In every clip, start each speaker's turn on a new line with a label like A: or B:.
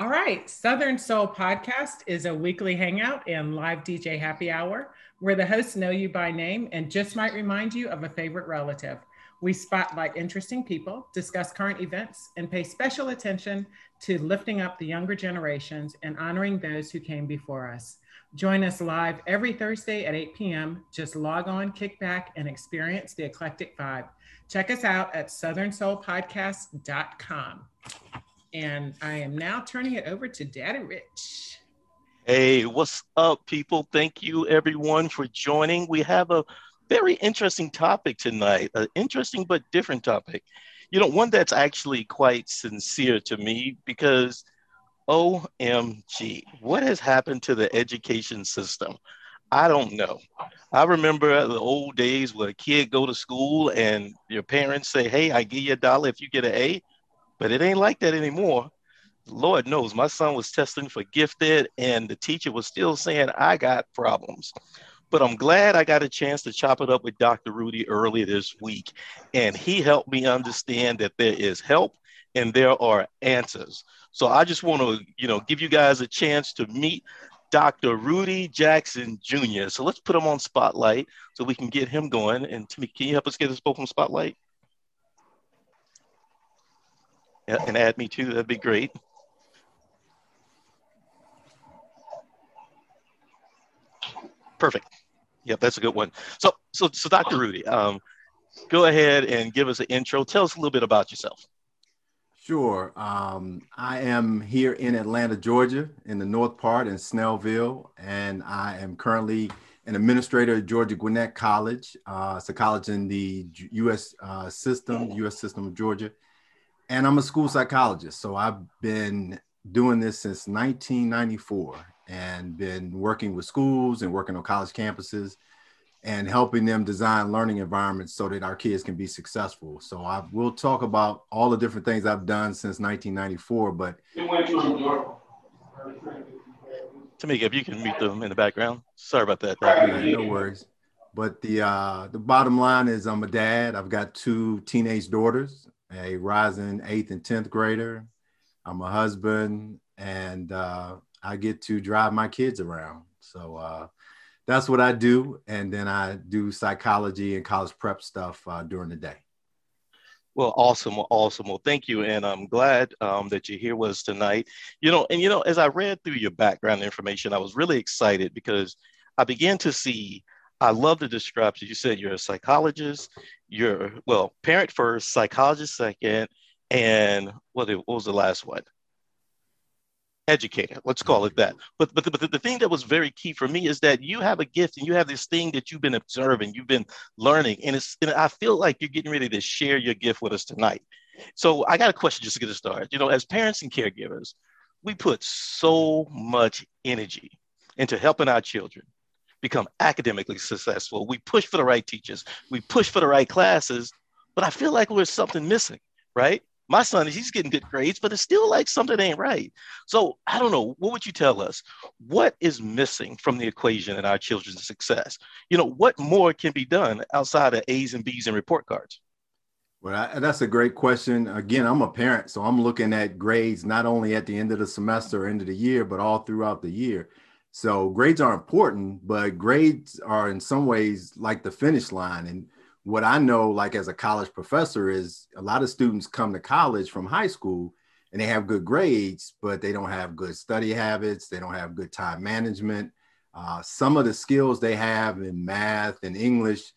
A: All right. Southern Soul Podcast is a weekly hangout and live DJ happy hour where the hosts know you by name and just might remind you of a favorite relative. We spotlight interesting people, discuss current events, and pay special attention to lifting up the younger generations and honoring those who came before us. Join us live every Thursday at 8 p.m. Just log on, kick back, and experience the eclectic vibe. Check us out at southernsoulpodcast.com. And I am now turning it over to Daddy Rich.
B: Hey, what's up, people? Thank you, everyone, for joining. We have a very interesting topic tonight, an interesting but different topic. You know, one that's actually quite sincere to me because OMG, what has happened to the education system? I don't know. I remember the old days where a kid go to school and your parents say, "Hey, I give you a dollar if you get an A," but it ain't like that anymore. Lord knows, my son was testing for gifted, and the teacher was still saying, "I got problems." But I'm glad I got a chance to chop it up with Dr. Rudy earlier this week, and he helped me understand that there is help and there are answers. So I just want to, you know, give you guys a chance to meet Dr. Rudy Jackson Jr. So let's put him on spotlight so we can get him going. And Timmy, can you help us get us both on spotlight? Yeah, and add me too. That'd be great. Perfect. Yep, that's a good one. So, so, so, Dr. Rudy, um, go ahead and give us an intro. Tell us a little bit about yourself.
C: Sure. Um, I am here in Atlanta, Georgia, in the north part in Snellville, and I am currently an administrator at Georgia Gwinnett College. Uh, it's a college in the U.S. Uh, system, U.S. system of Georgia, and I'm a school psychologist. So I've been doing this since 1994, and been working with schools and working on college campuses and helping them design learning environments so that our kids can be successful. So I will talk about all the different things I've done since 1994, but
B: Tamika, if you can mute them in the background. Sorry about that.
C: no worries. But the uh, the bottom line is I'm a dad. I've got two teenage daughters, a rising eighth and tenth grader. I'm a husband, and uh, I get to drive my kids around. So uh, that's what I do. And then I do psychology and college prep stuff uh, during the day.
B: Well, awesome, awesome. Well, thank you, and I'm glad um, that you're here with us tonight. You know, and you know, as I read through your background information, I was really excited because I began to see. I love the description. You said you're a psychologist. You're well, parent first, psychologist second, and what, what was the last one? educator let's call it that but but, the, but the thing that was very key for me is that you have a gift and you have this thing that you've been observing you've been learning and it's and i feel like you're getting ready to share your gift with us tonight so i got a question just to get us started you know as parents and caregivers we put so much energy into helping our children become academically successful. We push for the right teachers. We push for the right classes. But i feel like there's something missing right? My son he's getting good grades but it's still like something ain't right. So i don't know. What would you tell us? What is missing from the equation in our children's success? You know what more can be done outside of a's and b's and report cards?
C: Well I, that's a great question. Again i'm a parent so i'm looking at grades not only at the end of the semester or end of the year but all throughout the year so grades are important but grades are in some ways like the finish line and what I know, like as a college professor, is a lot of students come to college from high school and they have good grades, but they don't have good study habits. They don't have good time management. Uh, some of the skills they have in math and English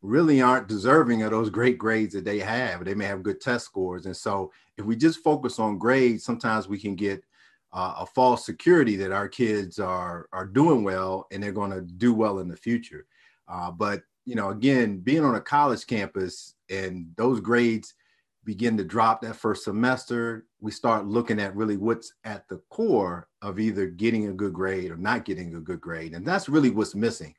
C: really aren't deserving of those great grades that they have. They may have good test scores. And so if we just focus on grades, sometimes we can get uh, a false security that our kids are, are doing well and they're going to do well in the future. Uh, but you know, again, being on a college campus and those grades begin to drop that first semester, we start looking at really what's at the core of either getting a good grade or not getting a good grade. And that's really what's missing.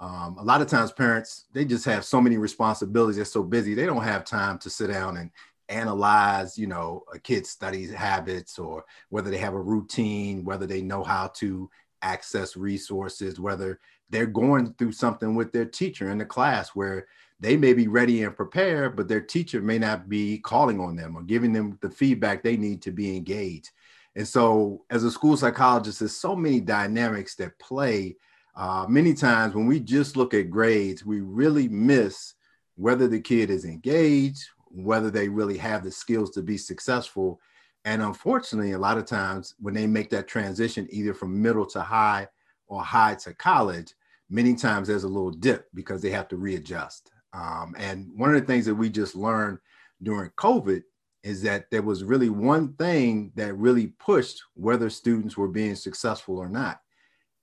C: Um, a lot of times parents, they just have so many responsibilities. They're so busy. They don't have time to sit down and analyze, you know, a kid's study habits or whether they have a routine, whether they know how to access resources, whether they're going through something with their teacher in the class where they may be ready and prepared, but their teacher may not be calling on them or giving them the feedback they need to be engaged. And so, as a school psychologist, there's so many dynamics that play. Uh, many times when we just look at grades, we really miss whether the kid is engaged, whether they really have the skills to be successful. And unfortunately, a lot of times when they make that transition either from middle to high or high to college, many times there's a little dip because they have to readjust. Um, and one of the things that we just learned during COVID is that there was really one thing that really pushed whether students were being successful or not.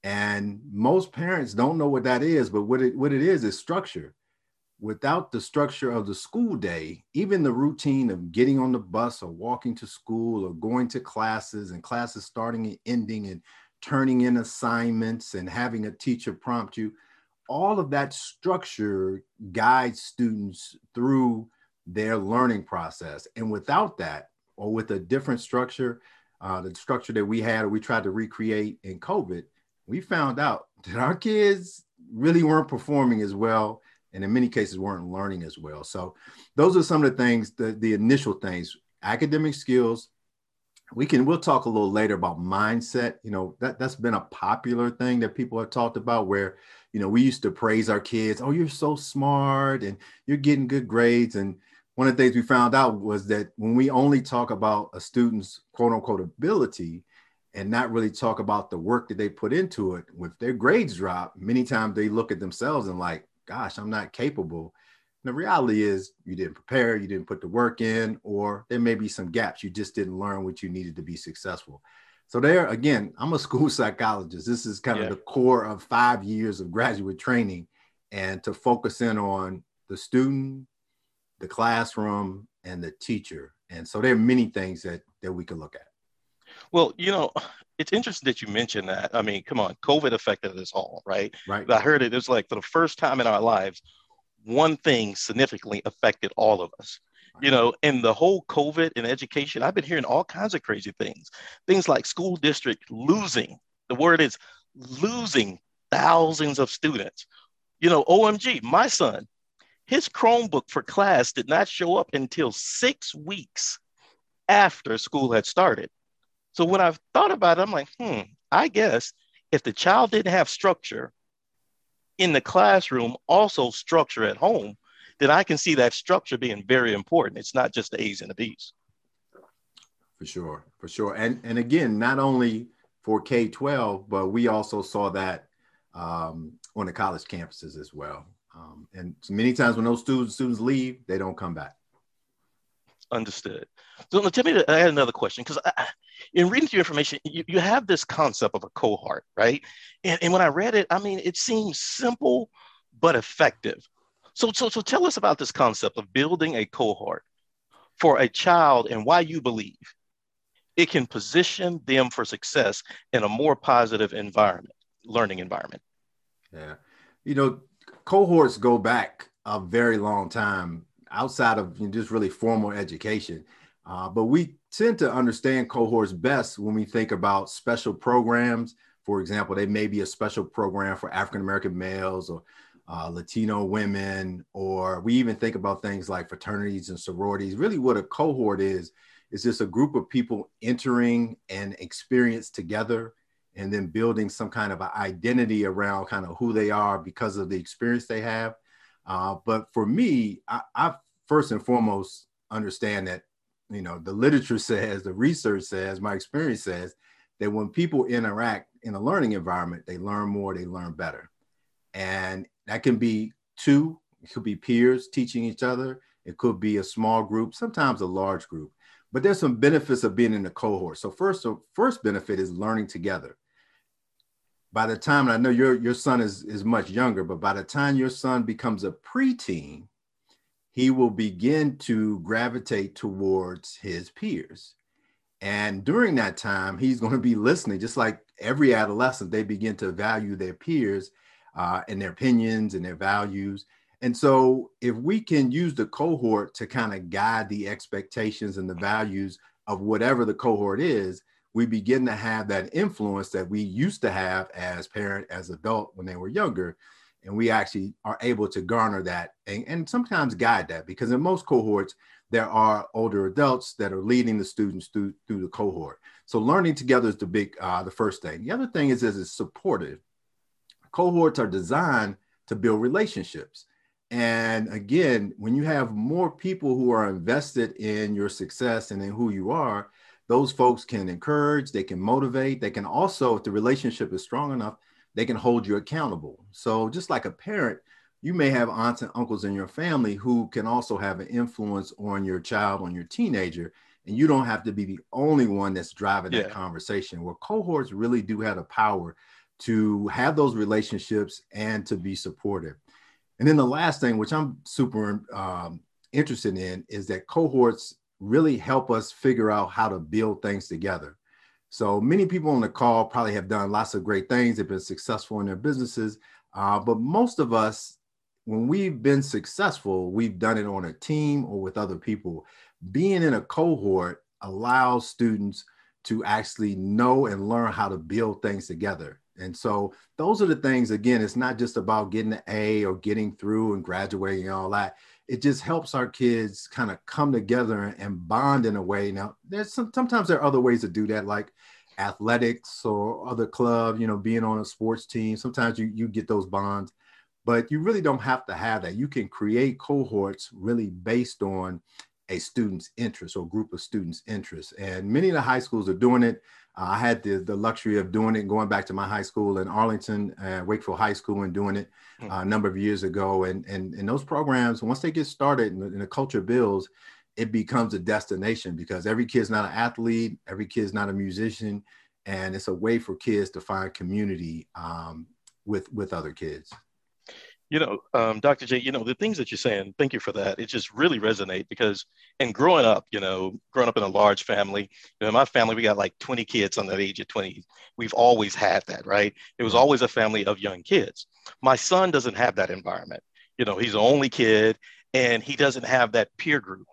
C: And most parents don't know what that is, but what it, what it is is structure. Without the structure of the school day, even the routine of getting on the bus or walking to school or going to classes and classes starting and ending and turning in assignments and having a teacher prompt you, all of that structure guides students through their learning process. And without that, or with a different structure, uh, the structure that we had or we tried to recreate in COVID, we found out that our kids really weren't performing as well and in many cases weren't learning as well. So those are some of the things, the, the initial things, academic skills. We can we'll talk a little later about mindset. You know, that, that's been a popular thing that people have talked about where, you know, we used to praise our kids, oh, you're so smart and you're getting good grades. And one of the things we found out was that when we only talk about a student's quote unquote ability and not really talk about the work that they put into it, with their grades drop, many times they look at themselves and like, gosh, I'm not capable. And the reality is you didn't prepare, you didn't put the work in, or there may be some gaps. You just didn't learn what you needed to be successful. So there again, I'm a school psychologist. This is kind yeah. of the core of five years of graduate training and to focus in on the student, the classroom, and the teacher. And so there are many things that, that we can look at.
B: Well, you know, it's interesting that you mentioned that. I mean, come on, COVID affected us all, right?
C: Right.
B: I heard it. It was like for the first time in our lives, one thing significantly affected all of us. You know, in the whole COVID and education, I've been hearing all kinds of crazy things. Things like school district losing. The word is losing thousands of students. You know, OMG, my son, his Chromebook for class did not show up until six weeks after school had started. So when I've thought about it, I'm like, hmm, I guess if the child didn't have structure in the classroom, also structure at home, then I can see that structure being very important. It's not just the A's and the B's.
C: For sure, for sure. And and again, not only for K 12, but we also saw that um, on the college campuses as well. Um, and so many times when those students students leave, they don't come back.
B: Understood. So tell me, I had another question because in reading through information, you, you have this concept of a cohort, right? And, and when I read it, I mean, it seems simple but effective. So, so, so tell us about this concept of building a cohort for a child and why you believe it can position them for success in a more positive environment, learning environment.
C: Yeah. You know, cohorts go back a very long time outside of just really formal education. Uh, but we tend to understand cohorts best when we think about special programs. For example, they may be a special program for African American males or uh, Latino women, or we even think about things like fraternities and sororities. Really, what a cohort is, is just a group of people entering an experience together and then building some kind of an identity around kind of who they are because of the experience they have. Uh, but for me, I, I, first and foremost understand that, you know, the literature says, the research says, my experience says that when people interact in a learning environment, they learn more, they learn better. And that can be two, it could be peers teaching each other, it could be a small group, sometimes a large group. But there's some benefits of being in a cohort. So first, the first benefit is learning together by the time and I know your your son is is much younger, but by the time your son becomes a preteen, he will begin to gravitate towards his peers. And during that time, he's going to be listening, just like every adolescent, they begin to value their peers uh, and their opinions and their values. And so, if we can use the cohort to kind of guide the expectations and the values of whatever the cohort is, we begin to have that influence that we used to have as parent, as adult when they were younger. And we actually are able to garner that and, and sometimes guide that because in most cohorts, there are older adults that are leading the students through through the cohort. So learning together is the big uh, the first thing. The other thing is is it's supportive. Cohorts are designed to build relationships. And again, when you have more people who are invested in your success and in who you are, those folks can encourage, they can motivate, they can also, if the relationship is strong enough, they can hold you accountable. So just like a parent, you may have aunts and uncles in your family who can also have an influence on your child, on your teenager, and you don't have to be the only one that's driving yeah. that conversation. Where cohorts really do have the power to have those relationships and to be supportive. And then the last thing, which I'm super um, interested in, is that cohorts really help us figure out how to build things together. So many people on the call probably have done lots of great things, they've been successful in their businesses. Uh, but most of us, when we've been successful, we've done it on a team or with other people. Being in a cohort allows students to actually know and learn how to build things together. And so those are the things, again, it's not just about getting an A or getting through and graduating and all that. It just helps our kids kind of come together and bond in a way. Now, there's some, sometimes there are other ways to do that, like athletics or other club, you know, being on a sports team. Sometimes you, you get those bonds, but you really don't have to have that. You can create cohorts really based on a student's interest or group of students' interests. And many of the high schools are doing it. Uh, I had the, the luxury of doing it, going back to my high school in Arlington, uh, Wakefield High School, and doing it hmm. uh, a number of years ago. And, and, and those programs, once they get started and the, and the culture builds, it becomes a destination because every kid's not an athlete, every kid's not a musician, and it's a way for kids to find community um, with with other kids.
B: You know, um, Dr. J, you know, the things that you're saying, thank you for that. It just really resonate because, and growing up, you know, growing up in a large family, you know, my family, we got like 20 kids on the age of 20. We've always had that, right? It was always a family of young kids. My son doesn't have that environment. You know, he's the only kid and he doesn't have that peer group.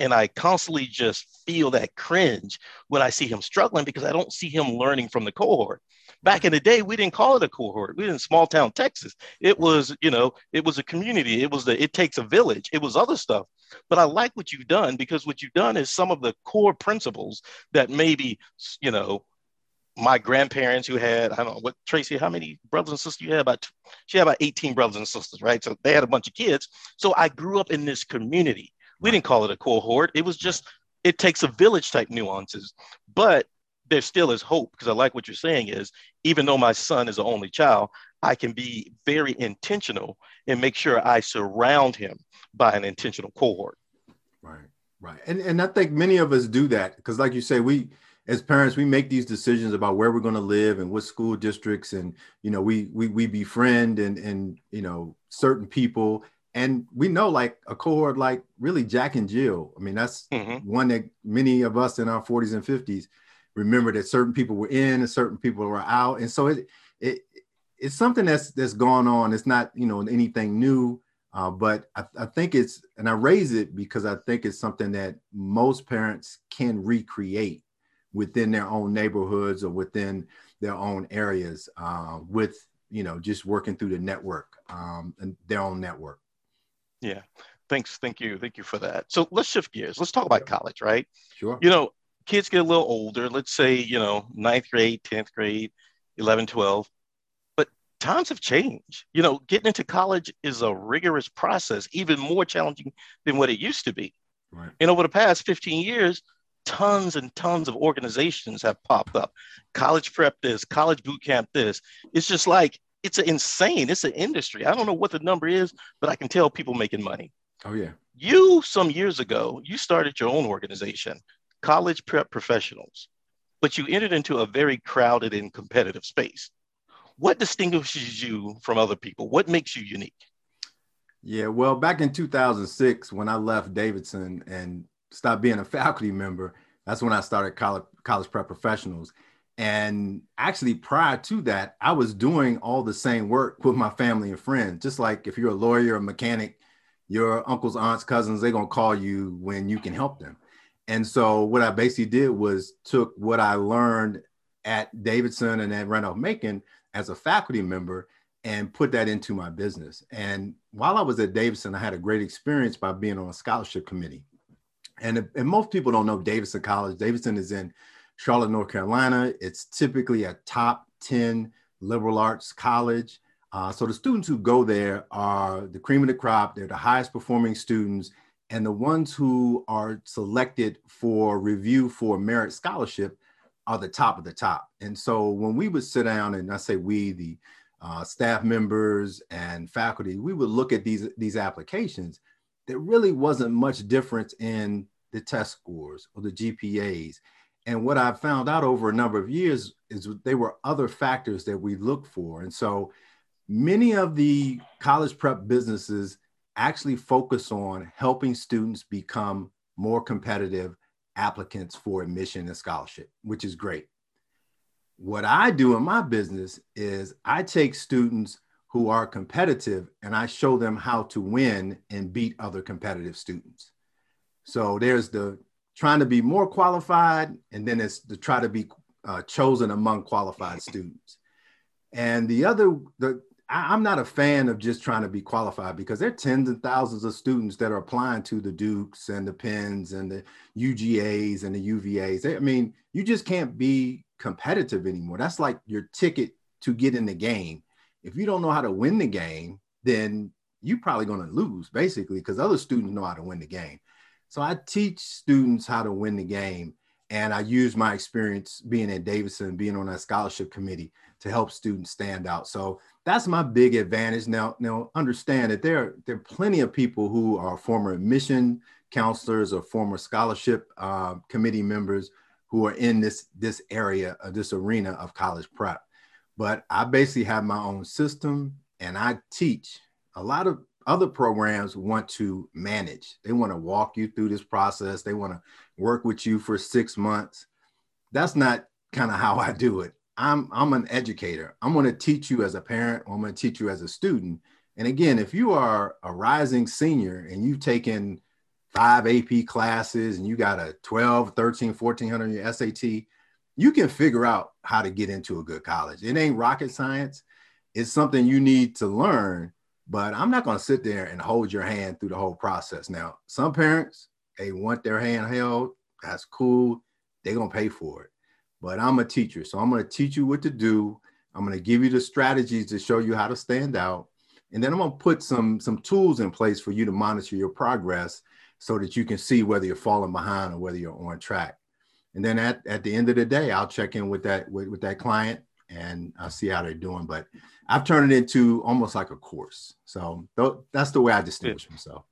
B: And I constantly just feel that cringe when I see him struggling because I don't see him learning from the cohort. Back in the day, we didn't call it a cohort. We in small town Texas. It was, you know, it was a community. It was the it takes a village. It was other stuff. But I like what you've done because what you've done is some of the core principles that maybe, you know, my grandparents who had, I don't know what Tracy, how many brothers and sisters you had? About she had about 18 brothers and sisters, right? So they had a bunch of kids. So I grew up in this community. We didn't call it a cohort. It was just it takes a village type nuances. But there still is hope because I like what you're saying is even though my son is the only child, I can be very intentional and make sure I surround him by an intentional cohort.
C: Right, right. And, and I think many of us do that because, like you say, we, as parents, we make these decisions about where we're going to live and what school districts, and you know, we we we befriend and and you know certain people, and we know like a cohort like really Jack and Jill. I mean, that's mm-hmm. one that many of us in our 40s and 50s remember that certain people were in and certain people were out. And so it, it it's something that's that's gone on. It's not, you know, anything new. Uh, but I, I, think it's, and I raise it because I think it's something that most parents can recreate within their own neighborhoods or within their own areas uh, with, you know, just working through the network um, and their own network.
B: Yeah. Thanks. Thank you. Thank you for that. So let's shift gears. Let's talk about college, right?
C: Sure.
B: You know, kids get a little older, let's say, you know, ninth grade, 10th grade, 11, 12, but times have changed. You know, getting into college is a rigorous process, even more challenging than what it used to be. Right. And over the past 15 years, tons and tons of organizations have popped up. College prep this, college boot camp this. It's just like, it's insane. It's an industry. I don't know what the number is, but I can tell people making money.
C: Oh, yeah.
B: You, some years ago, you started your own organization college prep professionals, but you entered into a very crowded and competitive space. What distinguishes you from other people? What makes you unique?
C: Yeah, well, back in 2006, when I left Davidson and stopped being a faculty member, that's when I started college, college prep professionals. And actually, prior to that, I was doing all the same work with my family and friends. Just like if you're a lawyer, a mechanic, your uncles, aunts, cousins, they're going to call you when you can help them. And so what I basically did was took what I learned at Davidson and at Randolph Macon as a faculty member and put that into my business. And while I was at Davidson, I had a great experience by being on a scholarship committee. And, and most people don't know Davidson College. Davidson is in Charlotte, North Carolina. It's typically a top 10 liberal arts college. Uh, so the students who go there are the cream of the crop. They're the highest performing students. And the ones who are selected for review for merit scholarship are the top of the top. And so when we would sit down, and I say we, the uh, staff members and faculty, we would look at these, these applications. There really wasn't much difference in the test scores or the GPAs. And what I found out over a number of years is they were other factors that we look for. And so many of the college prep businesses actually focus on helping students become more competitive applicants for admission and scholarship, which is great. What I do in my business is I take students who are competitive and I show them how to win and beat other competitive students. So there's the trying to be more qualified, and then it's to try to be uh, chosen among qualified students. And the other, the I, am not a fan of just trying to be qualified because there are tens and thousands of students that are applying to the Dukes and the Penns and the UGAs and the UVAs. I mean, you just can't be competitive anymore. That's like your ticket to get in the game. If you don't know how to win the game, then you're probably going to lose basically because other students know how to win the game. So I teach students how to win the game. And I use my experience being at Davidson, being on that scholarship committee to help students stand out. So that's my big advantage. Now, now understand that there, there are plenty of people who are former admission counselors or former scholarship uh, committee members who are in this, this area of this arena of college prep. But I basically have my own system and I teach a lot of other programs want to manage. They want to walk you through this process. They want to work with you for six months. That's not kind of how I do it. I'm I'm an educator. I'm going to teach you as a parent. I'm going to teach you as a student. And again, if you are a rising senior and you've taken five AP classes and you got a 12, 13, 1400 your SAT, you can figure out how to get into a good college. It ain't rocket science. It's something you need to learn but I'm not going to sit there and hold your hand through the whole process. Now, some parents, they want their hand held. That's cool. They're going to pay for it. But I'm a teacher. So I'm going to teach you what to do. I'm going to give you the strategies to show you how to stand out. And then I'm going to put some, some tools in place for you to monitor your progress so that you can see whether you're falling behind or whether you're on track. And then at, at the end of the day, I'll check in with that with, with that client and I'll see how they're doing. But I've turned it into almost like a course. So th- that's the way I distinguish myself.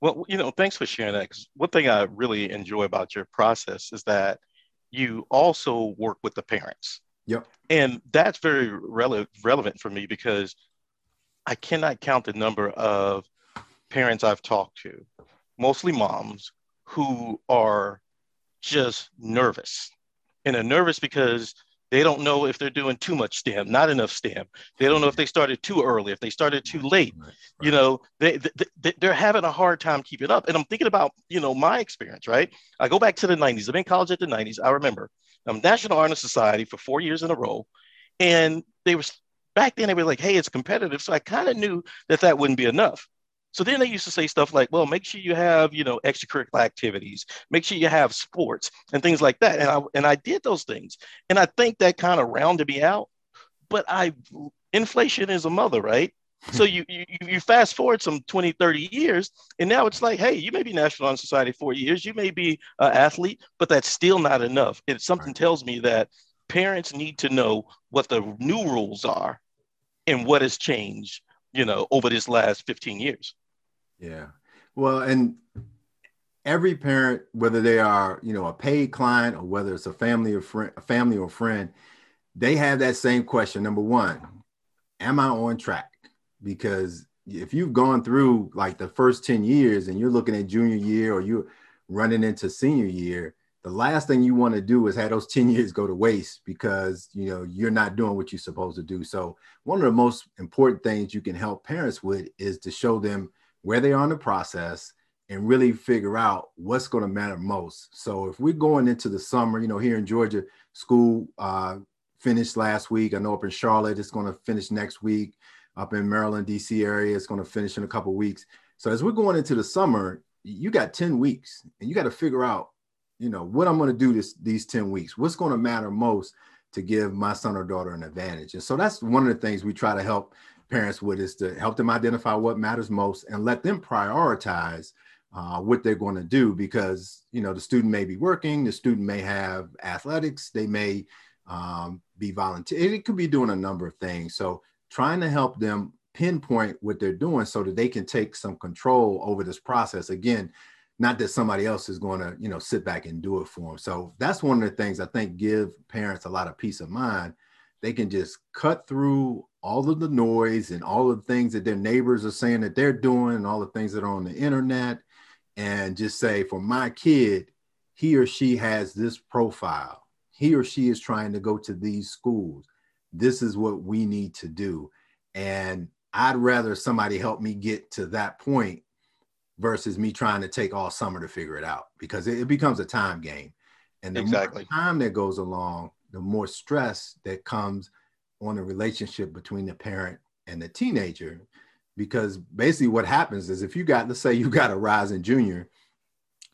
B: Well, you know, thanks for sharing that. Because one thing I really enjoy about your process is that you also work with the parents.
C: Yep.
B: And that's very rele- relevant for me because I cannot count the number of parents I've talked to, mostly moms, who are just nervous. And are nervous because they don't know if they're doing too much STEM, not enough STEM. They don't know if they started too early, if they started too late. Right, right. You know, they, they they're having a hard time keeping up. And I'm thinking about you know my experience. Right, I go back to the '90s. I've been in college at the '90s. I remember um, National Honor Society for four years in a row, and they were back then. They were like, "Hey, it's competitive," so I kind of knew that that wouldn't be enough. So then they used to say stuff like, well, make sure you have, you know, extracurricular activities, make sure you have sports and things like that. And I and I did those things. And I think that kind of rounded me out. But I inflation is a mother, right? so you, you you fast forward some 20 30 years and now it's like hey you may be national honor society four years you may be an athlete but that's still not enough and something right. tells me that parents need to know what the new rules are and what has changed you know, over this last 15 years.
C: Yeah. Well, and every parent, whether they are, you know, a paid client or whether it's a family or friend, a family or friend, they have that same question. Number one, am I on track? Because if you've gone through like the first 10 years and you're looking at junior year or you're running into senior year, the last thing you want to do is have those 10 years go to waste because you know you're not doing what you're supposed to do so one of the most important things you can help parents with is to show them where they are in the process and really figure out what's going to matter most so if we're going into the summer you know here in georgia school uh, finished last week i know up in charlotte it's going to finish next week up in maryland dc area it's going to finish in a couple weeks so as we're going into the summer you got 10 weeks and you got to figure out, you know, what I'm going to do this these 10 weeks. What's going to matter most to give my son or daughter an advantage. And so that's one of the things we try to help parents with is to help them identify what matters most and let them prioritize uh, what they're going to do because you know the student may be working the student may have athletics they may um, be volunteer it could be doing a number of things. So trying to help them pinpoint what they're doing so that they can take some control over this process. Again not that somebody else is going to you know sit back and do it for them so that's one of the things i think give parents a lot of peace of mind they can just cut through all of the noise and all of the things that their neighbors are saying that they're doing and all the things that are on the internet and just say for my kid he or she has this profile. He or she is trying to go to these schools. This is what we need to do. And i'd rather somebody help me get to that point versus me trying to take all summer to figure it out because it, becomes a time game. And the exactly. more time that goes along the more stress that comes on the relationship between the parent and the teenager. Because basically what happens is if you got let's say you got a rising junior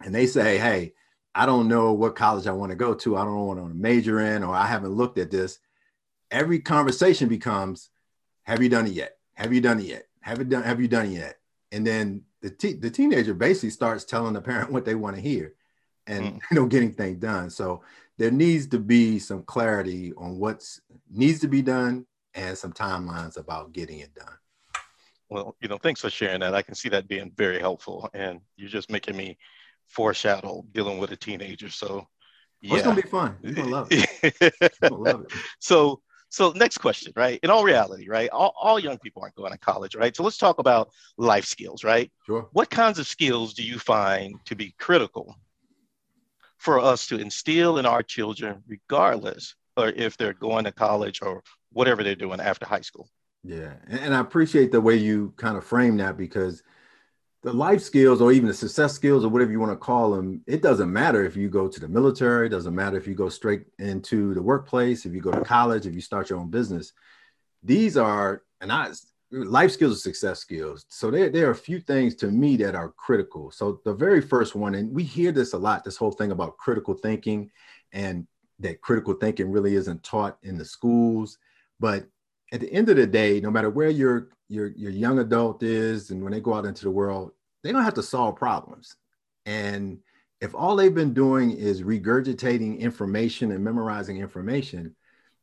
C: and they say hey i don't know what college i want to go to. I don't want to major in or i haven't looked at this. Every conversation becomes have you done it yet? Have you done it yet? Have it done have you done it yet? And then the, te- the teenager basically starts telling the parent what they want to hear and mm. you know getting things done so there needs to be some clarity on what's needs to be done and some timelines about getting it done
B: well, you know, thanks for sharing that. I can see that being very helpful. And you're just making me foreshadow dealing with a teenager. So
C: yeah. Oh, it's gonna be fun. You're gonna love
B: it. gonna love it. so so next question, right? In all reality, right? All, all young people aren't going to college, right? So let's talk about life skills, right?
C: Sure.
B: What kinds of skills do you find to be critical for us to instill in our children, regardless or if they're going to college or whatever they're doing after high school?
C: Yeah, and I appreciate the way you kind of frame that because the life skills or even the success skills or whatever you want to call them, it doesn't matter if you go to the military, it doesn't matter if you go straight into the workplace, if you go to college, if you start your own business. These are and I life skills are success skills. So there, there are a few things to me that are critical. So the very first one, and we hear this a lot, this whole thing about critical thinking and that critical thinking really isn't taught in the schools. But at the end of the day, no matter where your your your young adult is and when they go out into the world, they don't have to solve problems. And if all they've been doing is regurgitating information and memorizing information,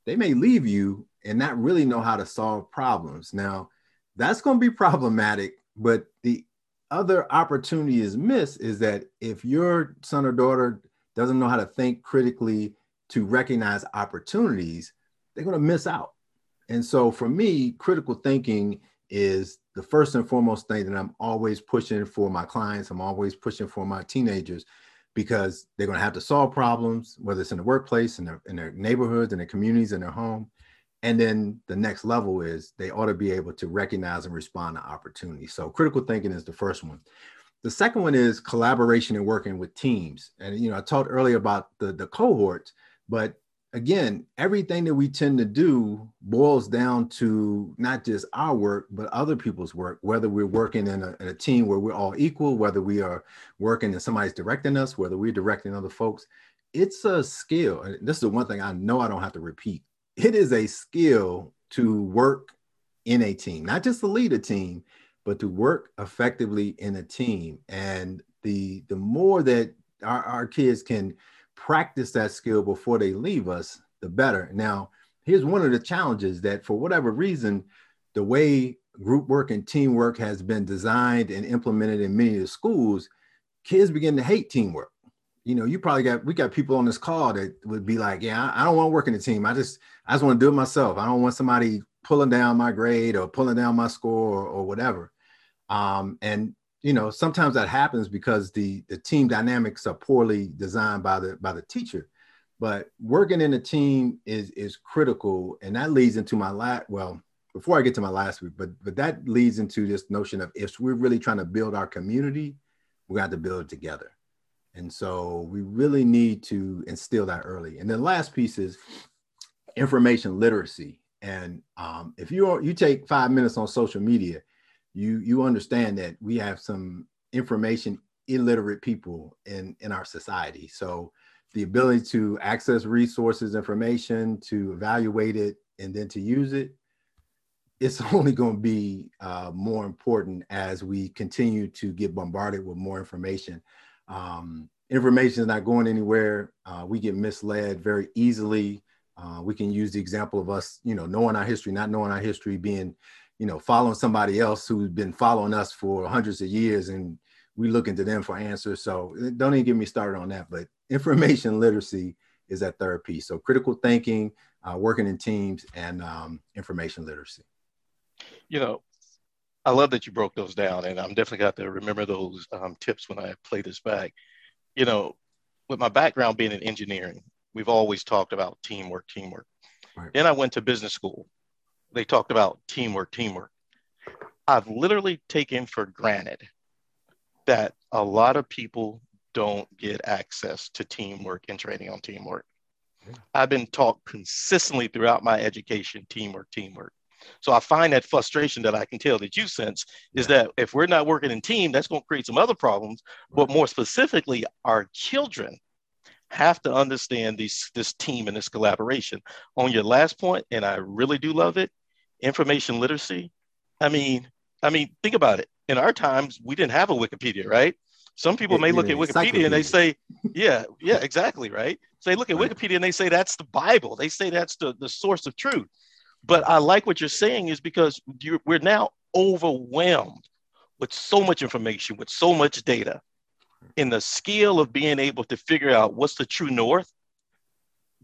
C: they may leave you and not really know how to solve problems. Now, that's going to be problematic, but the other opportunity is missed is that if your son or daughter doesn't know how to think critically to recognize opportunities, they're going to miss out. And so for me, critical thinking is the first and foremost thing that I'm always pushing for my clients. I'm always pushing for my teenagers because they're going to have to solve problems, whether it's in the workplace, in their, in their neighborhoods, in their communities, in their home. And then the next level is they ought to be able to recognize and respond to opportunities. So critical thinking is the first one. The second one is collaboration and working with teams. And you know, I talked earlier about the the cohorts, but again, everything that we tend to do boils down to not just our work, but other people's work, whether we're working in a, in a, team where we're all equal, whether we are working and somebody's directing us, whether we're directing other folks. It's a skill. And this is the one thing I know I don't have to repeat. It is a skill to work in a team, not just to lead a team, but to work effectively in a team. And the the more that our, our kids can practice that skill before they leave us, the better. Now, here's one of the challenges that for whatever reason, the way group work and teamwork has been designed and implemented in many of the schools, kids begin to hate teamwork. You know, you probably got we got people on this call that would be like, yeah, I don't want to work in a team. I just I just want to do it myself. I don't want somebody pulling down my grade or pulling down my score or, or whatever. Um, and you know sometimes that happens because the the team dynamics are poorly designed by the by the teacher but working in a team is is critical and that leads into my last well before i get to my last week but but that leads into this notion of if we're really trying to build our community we got to build it together and so we really need to instill that early and then the last piece is information literacy and um, if you you take five minutes on social media you you understand that we have some information illiterate people in in our society. So the ability to access resources, information, to evaluate it, and then to use it, it's only going to be uh, more important as we continue to get bombarded with more information. Um, information is not going anywhere. Uh, we get misled very easily. Uh, we can use the example of us, you know, knowing our history, not knowing our history, being, you know, following somebody else who's been following us for hundreds of years, and we looking to them for answers. So eh, don't even get me started on that. But information literacy is that third piece. So critical thinking, uh, working in teams, and um, information literacy.
B: You know, I love that you broke those down, and I'm definitely got to remember those um, tips when I play this back. You know, with my background being in engineering, we've always talked about teamwork, teamwork. Right. Then I went to business school. They talked about teamwork, teamwork. I've literally taken for granted that a lot of people don't get access to teamwork and training on teamwork. I've been taught consistently throughout my education teamwork, teamwork. So I find that frustration that I can tell that you sense is that if we're not working in team, that's going to create some other problems. But more specifically, our children have to understand these, this team and this collaboration. On your last point, and I really do love it, information literacy. I mean, I mean, think about it. In our times, we didn't have a Wikipedia, right? Some people may look at Wikipedia and they say, yeah, yeah, exactly, right? So they look at. Wikipedia and they say that's the Bible. They say that's the, the source of truth. But I like what you're saying is because we're now overwhelmed with so much information, with so much data, in the skill of being able to figure out what's the true north,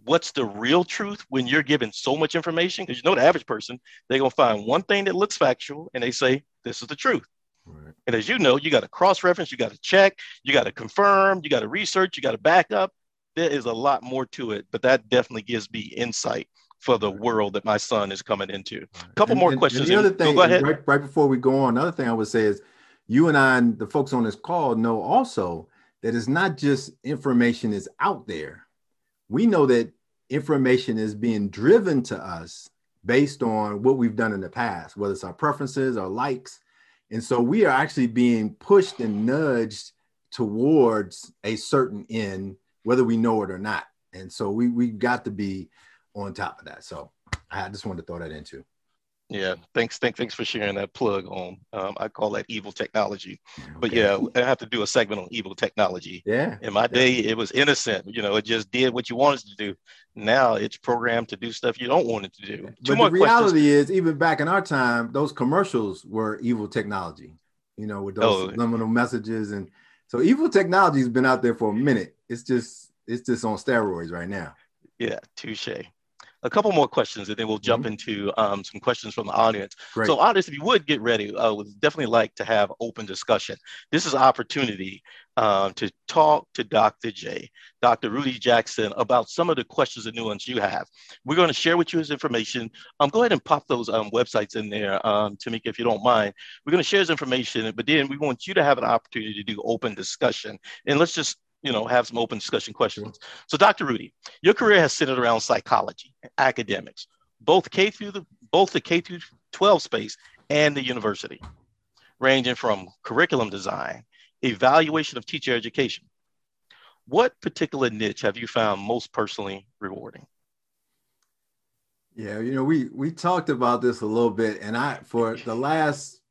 B: what's the real truth when you're given so much information. Because you know, the average person, they're going to find one thing that looks factual and they say, this is the truth. Right. And as you know, you got to cross reference, you got to check, you got to confirm, you got to research, you got to back up. There is a lot more to it, but that definitely gives me insight for the world that my son is coming into. A couple and, more and, questions.
C: And the other thing, go ahead. Right, right before we go on, another thing I would say is you and I and the folks on this call know also that it's not just information is out there. We know that information is being driven to us based on what we've done in the past, whether it's our preferences our likes. And so we are actually being pushed and nudged towards a certain end, whether we know it or not. And so we we got to be on top of that. So I just wanted to throw that into.
B: Yeah, thanks, thanks, thanks for sharing that plug on. Um, I call that evil technology, okay. but yeah, I have to do a segment on evil technology.
C: Yeah.
B: In my
C: yeah.
B: day, it was innocent. You know, it just did what you wanted to do. Now it's programmed to do stuff you don't want it to do.
C: Two but the reality questions. is, even back in our time, those commercials were evil technology. You know, with those oh. subliminal messages, and so evil technology has been out there for a minute. It's just, it's just on steroids right now.
B: Yeah, touche a couple more questions and then we'll jump mm-hmm. into um, some questions from the audience. Great. So audience, if you would get ready, I would definitely like to have open discussion. This is opportunity um, to talk to Dr. J, Dr. Rudy Jackson about some of the questions and nuance you have. We're going to share with you his information. Um, go ahead and pop those um, websites in there, um, Tamika, if you don't mind. We're going to share his information, but then we want you to have an opportunity to do open discussion. And let's just you know, have some open discussion questions. So, Dr. Rudy, your career has centered around psychology, academics, both K through the both the K through 12 space and the university, ranging from curriculum design, evaluation of teacher education. What particular niche have you found most personally rewarding?
C: Yeah, you know, we we talked about this a little bit, and I for the last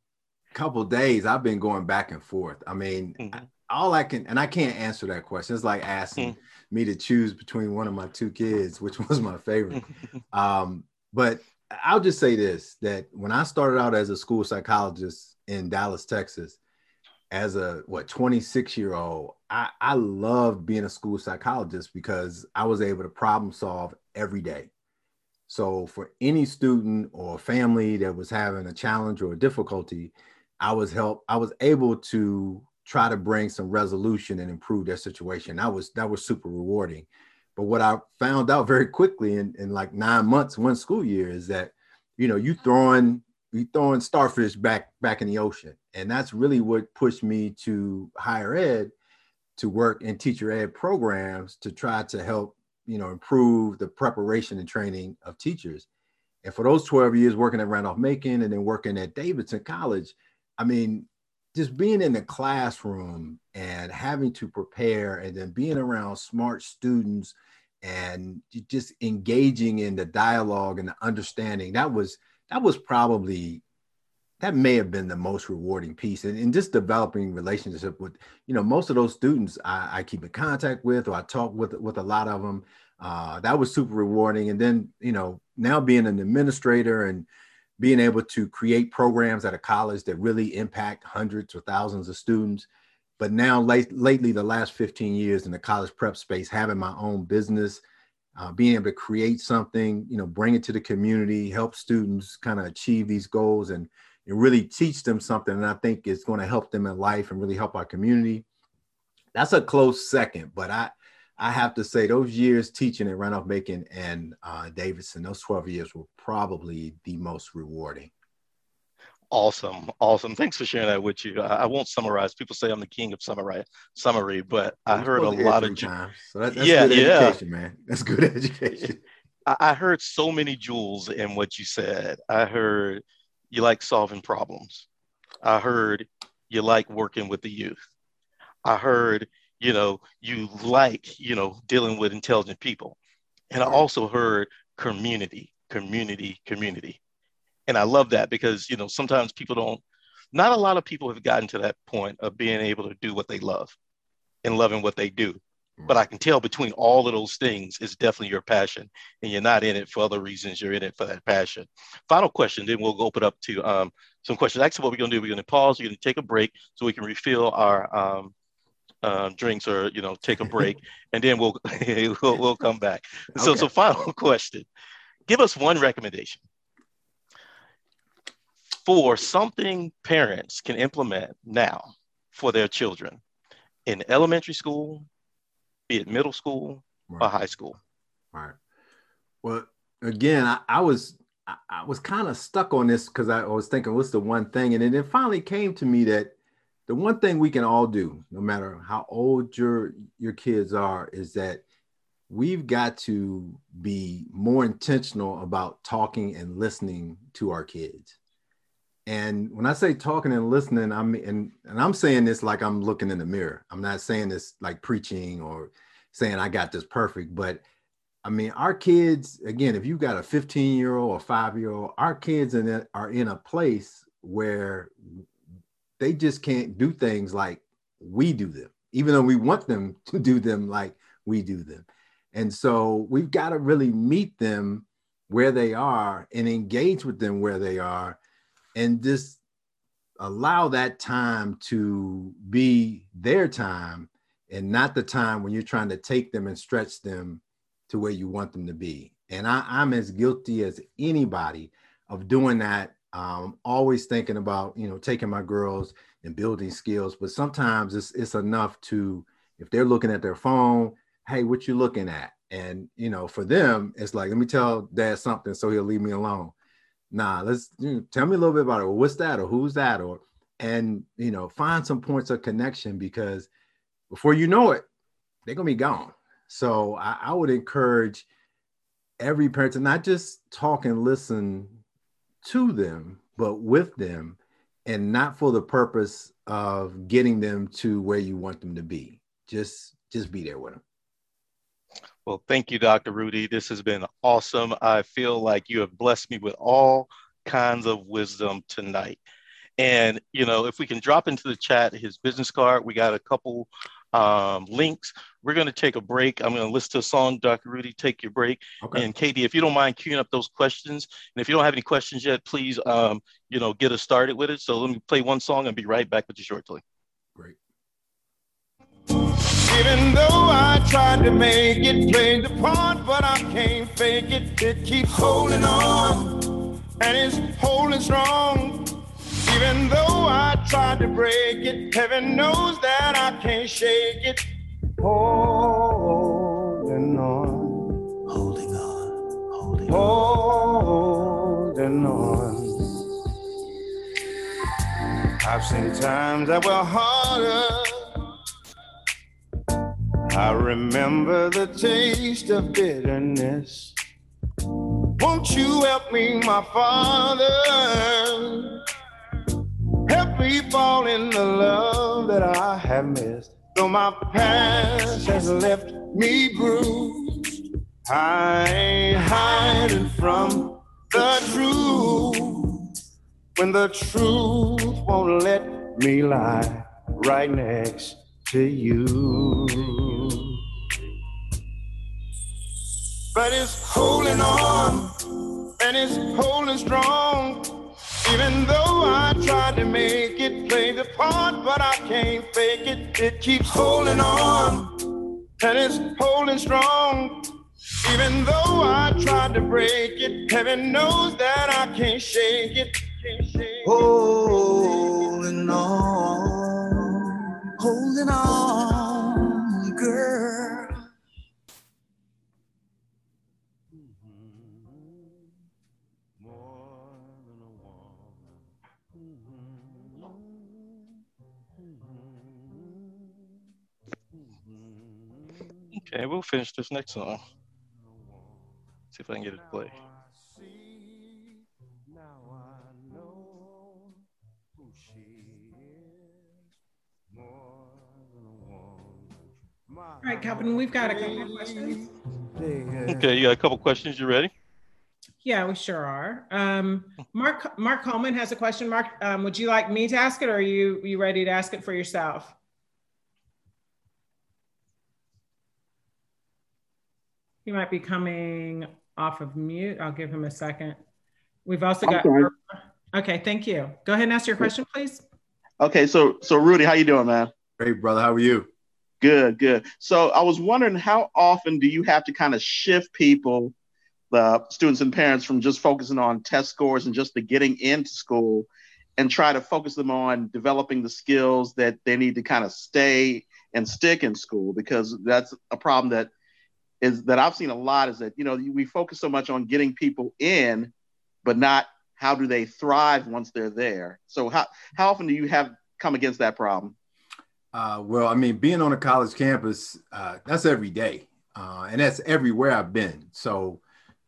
C: couple days I've been going back and forth. I mean, mm-hmm all I can, and I can't answer that question. It's like asking mm. me to choose between one of my two kids, which was my favorite. um, but I'll just say this: that when I started out as a school psychologist in Dallas, Texas, as a what 26 year old, I, I loved being a school psychologist because I was able to problem solve every day. So for any student or family that was having a challenge or a difficulty, I was help. I was able to try to bring some resolution and improve their situation. That was that was super rewarding. But what I found out very quickly in, in like nine months, one school year, is that you know you mm-hmm. throwing you throwing starfish back back in the ocean, and that's really what pushed me to higher ed to work in teacher ed programs to try to help you know improve the preparation and training of teachers. And for those 12 years working at Randolph Macon and then working at Davidson College, I mean, just being in the classroom and having to prepare and then being around smart students and just engaging in the dialogue and the understanding that was that was probably that may have been the most rewarding piece. And, and just developing relationship with you know most of those students I, I, keep in contact with or i talk with with a lot of them uh, that was super rewarding. And then you know now being an administrator and being able to create programs at a college that really impact hundreds or thousands of students. But now late, lately the last 15 years in the college prep space having my own business uh, being able to create something you know bring it to the community help students kind of achieve these goals and, and really teach them something and i think it's going to help them in life and really help our community. That's a close second but i i have to say those years teaching at randolph macon and uh, davidson those 12 years were probably the most rewarding
B: Awesome, awesome. Thanks for sharing that with you. I, I, won't summarize. People say I'm the king of summary, summary, but I heard a lot of
C: times. So that, that's yeah, good yeah. man. That's good education.
B: I, I heard so many jewels in what you said. I heard you like solving problems. I heard you like working with the youth. I heard you know you like you know dealing with intelligent people, and I also heard community, community, community and I love that because you know sometimes people don't. Not a lot of people have gotten to that point of being able to do what they love and loving what they do. But I can tell between all of those things is definitely your passion, and you're not in it for other reasons. You're in it for that passion. Final question, then we'll open up to um, some questions. Actually, what we're going to do, we're going to pause. We're going to take a break so we can refill our um, um, drinks, or you know, take a break, and then we'll we'll, we'll come back. So, okay. so final question: Give us one recommendation for something parents can implement now for their children in elementary school, be it middle school right. or high school.
C: Right. Well, again, I, I was I, I was kind of stuck on this because I was thinking, what's the one thing? And then it finally came to me that the one thing we can all do, no matter how old your your kids are, is that we've got to be more intentional about talking and listening to our kids. And when I say talking and listening, I'm and, and I'm saying this like I'm looking in the mirror. I'm not saying this like preaching or saying I got this perfect, but I mean, our kids, again, if you've got a 15 year old or five year old, our kids in are in a place where they just can't do things like we do them, even though we want them to do them like we do them. And so we've got to really meet them where they are and engage with them where they are and just allow that time to be their time and not the time when you're trying to take them and stretch them to where you want them to be. And I, am as guilty as anybody of doing that. Um, always thinking about, you know, taking my girls and building skills, but sometimes it's, it's enough to, if they're looking at their phone, hey, what you looking at? And, you know, for them, it's like, let me tell dad something so he'll leave me alone nah, let's you know, tell me a little bit about it. Or what's that? Or who's that? Or and you know, find some points of connection because before you know it, they're gonna be gone. So I, I would encourage every parent to not just talk and listen to them, but with them, and not for the purpose of getting them to where you want them to be. Just just be there with them.
B: Well, thank you, Dr. Rudy. This has been awesome. I feel like you have blessed me with all kinds of wisdom tonight. And, you know, if we can drop into the chat his business card, we got a couple um, links. We're going to take a break. I'm going to listen to a song, Dr. Rudy, take your break. Okay. And Katie, if you don't mind queuing up those questions, and if you don't have any questions yet, please, um, you know, get us started with it. So let me play one song and be right back with you shortly.
C: Great.
D: Even though I tried to make it, played the part, but I can't fake it. It keeps holding on, and it's holding strong. Even though I tried to break it, heaven knows that I can't shake it. Holding on, holding on, holding on, holding on. I've seen times that were harder. I remember the taste of bitterness. Won't you help me, my father? Help let me fall in the love that I have missed. Though my past has left me bruised, I ain't hiding from the truth. When the truth won't let me lie right next to you. But it's holding on and it's holding strong. Even though I tried to make it play the part, but I can't fake it. It keeps holding on and it's holding strong. Even though I tried to break it, heaven knows that I can't shake it. Can't shake it.
E: Holding on, holding on,
B: Okay, we'll finish this next song. See if I can get it to play.
A: All right, Calvin, we've got a couple of questions.
B: Okay, you got a couple questions. You ready?
A: Yeah, we sure are. Um, Mark Mark Coleman has a question. Mark, um, would you like me to ask it, or are you you ready to ask it for yourself? He might be coming off of mute. I'll give him a second. We've also got. Okay, thank you. Go ahead and ask your question, please.
F: Okay, so so Rudy, how you doing, man?
C: Great, brother. How are you?
F: Good, good. So I was wondering how often do you have to kind of shift people, the students and parents, from just focusing on test scores and just the getting into school, and try to focus them on developing the skills that they need to kind of stay and stick in school because that's a problem that is that I've seen a lot is that you know we focus so much on getting people in, but not how do they thrive once they're there. So how how often do you have come against that problem?
C: Uh, well, I mean, being on a college campus, uh, that's every day. Uh, and that's everywhere I've been. So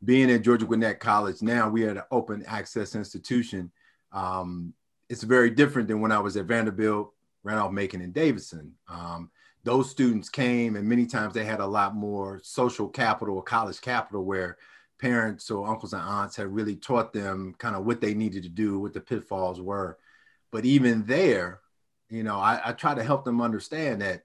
C: being at Georgia Gwinnett College now, we are an open access institution. Um, it's very different than when I was at Vanderbilt, Randolph Macon, and Davidson. Um, those students came and many times they had a lot more social capital or college capital where parents or uncles and aunts had really taught them kind of what they needed to do, what the pitfalls were. But even there, you know, I, I try to help them understand that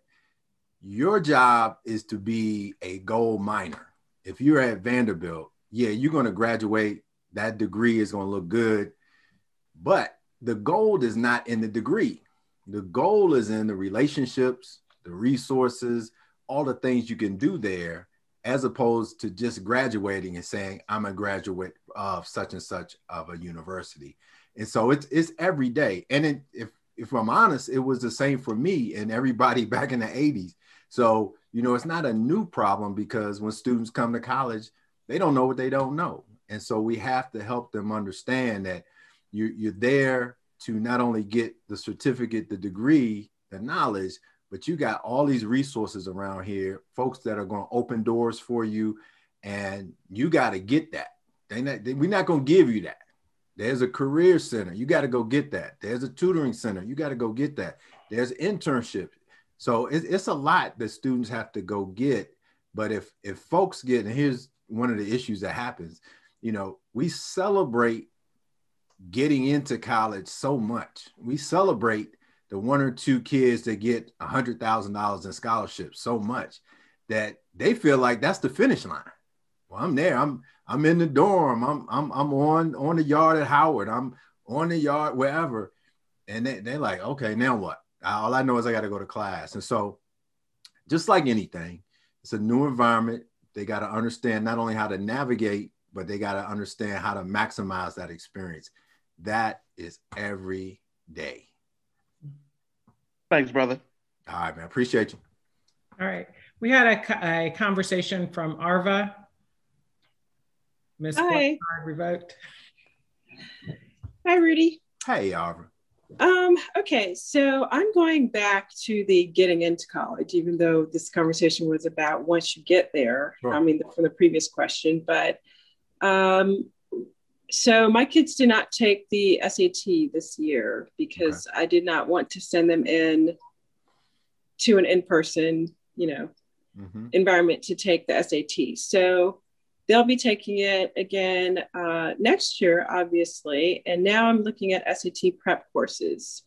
C: your job is to be a gold miner. If you're at Vanderbilt, yeah, you're going to graduate. That degree is going to look good. But the gold is not in the degree. The goal is in the relationships, the resources, all the things you can do there, as opposed to just graduating and saying, I'm a graduate of such and such of a university. And so it's it's every day. And it, if if I'm honest, it was the same for me and everybody back in the 80s. So, you know, it's not a new problem because when students come to college, they don't know what they don't know. And so we have to help them understand that you're, you're there to not only get the certificate, the degree, the knowledge, but you got all these resources around here, folks that are going to open doors for you, and you got to get that. They not, they, we're not going to give you that. There's a career center. You got to go get that. There's a tutoring center. You got to go get that. There's internships. So it's, it's a lot that students have to go get. But if if folks get, and here's one of the issues that happens, you know, we celebrate getting into college so much. We celebrate the one or two kids that get a hundred thousand dollars in scholarships so much that they feel like that's the finish line. Well, I'm there. I'm I'm in the dorm. I'm I'm I'm on on the yard at Howard. I'm on the yard wherever, and they they're like, okay, now what? All I know is I got to go to class. And so, just like anything, it's a new environment. They got to understand not only how to navigate, but they got to understand how to maximize that experience. That is every day.
F: Thanks, brother.
C: All right, man. Appreciate you.
A: All right. We had a, a conversation from Arva. Miss
G: Hi.
A: Card revoked.
G: Hi, Rudy.
C: Hey, Arva.
G: Um, okay, so I'm going back to the getting into college, even though this conversation was about once you get there.
C: Sure.
G: I mean, from the previous question, but um, so my kids did not take the SAT this year because I did not want to send them in to an in-person, you know,
C: Mhm.
G: environment to take the SAT. So they'll be taking it again uh, next year, obviously. And now I'm looking at SAT prep courses.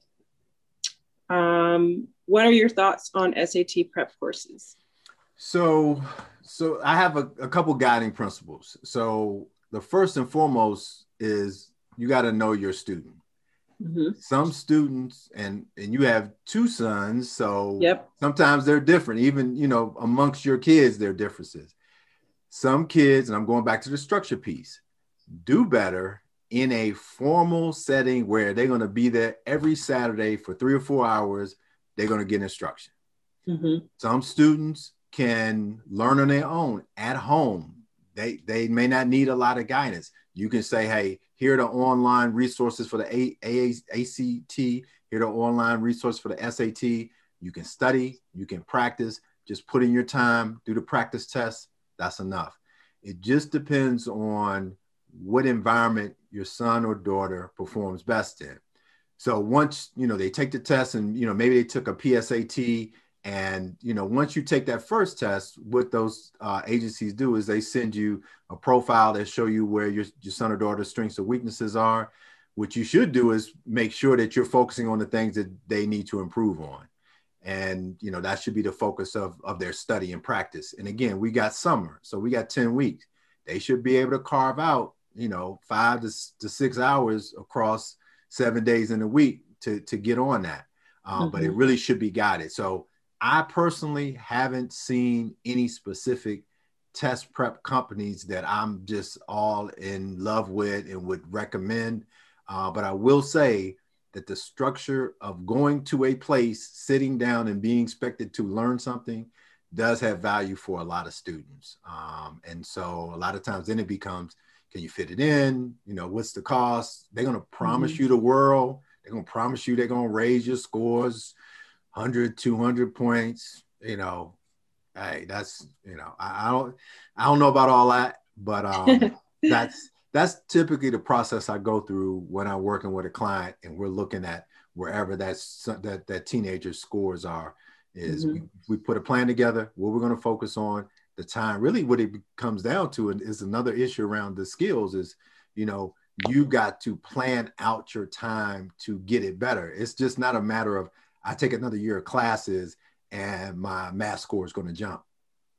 G: Um, what are your thoughts on SAT prep courses?
C: So, so I have a, a couple guiding principles. So the first and foremost is you got to know your student.
G: Mhm.
C: Some students, and and you have two sons, so
G: Yep.
C: sometimes they're different. Even you know amongst your kids, there are differences. Some kids, and I'm going back to the structure piece, do better in a formal setting where they're going to be there every Saturday for three or four hours. They're going to get instruction.
G: Mhm.
C: Some students can learn on their own at home. They they may not need a lot of guidance. You can say, hey, here are the online resources for the A- A- ACT. Here are the online resources for the SAT. You can study, you can practice. Just put in your time, do the practice test. That's enough. It just depends on what environment your son or daughter performs best in. So once you know they take the test, and you know maybe they took a PSAT, and you know once you take that first test, what those uh, agencies do is they send you a profile that show you where your, your son or daughter's strengths or weaknesses are. What you should do is make sure that you're focusing on the things that they need to improve on, and you know that should be the focus of of their study and practice. And again, we got summer, so we got ten weeks. They should be able to carve out you know five to, to six hours across seven days in a week to to get on that um, but it really should be guided so i personally haven't seen any specific test prep companies that i'm just all in love with and would recommend. Uh, but i will say that the structure of going to a place sitting down and being expected to learn something does have value for a lot of students. Um, and so a lot of times then it becomes can you fit it in? You know what's the cost? They're going to promise you the world. They're going to promise you they're going to raise your scores 100 200 points you know hey that's you know i, I don't i don't know about all that but um that's that's typically the process i go through when i'm working with a client and we're looking at wherever that's that that teenager's scores are is we, we put a plan together what we're going to focus on the time. Really what it comes down to and is another issue around the skills is you know you got to plan out your time to get it better. It's just not a matter of i take another year of classes and my math score is going to jump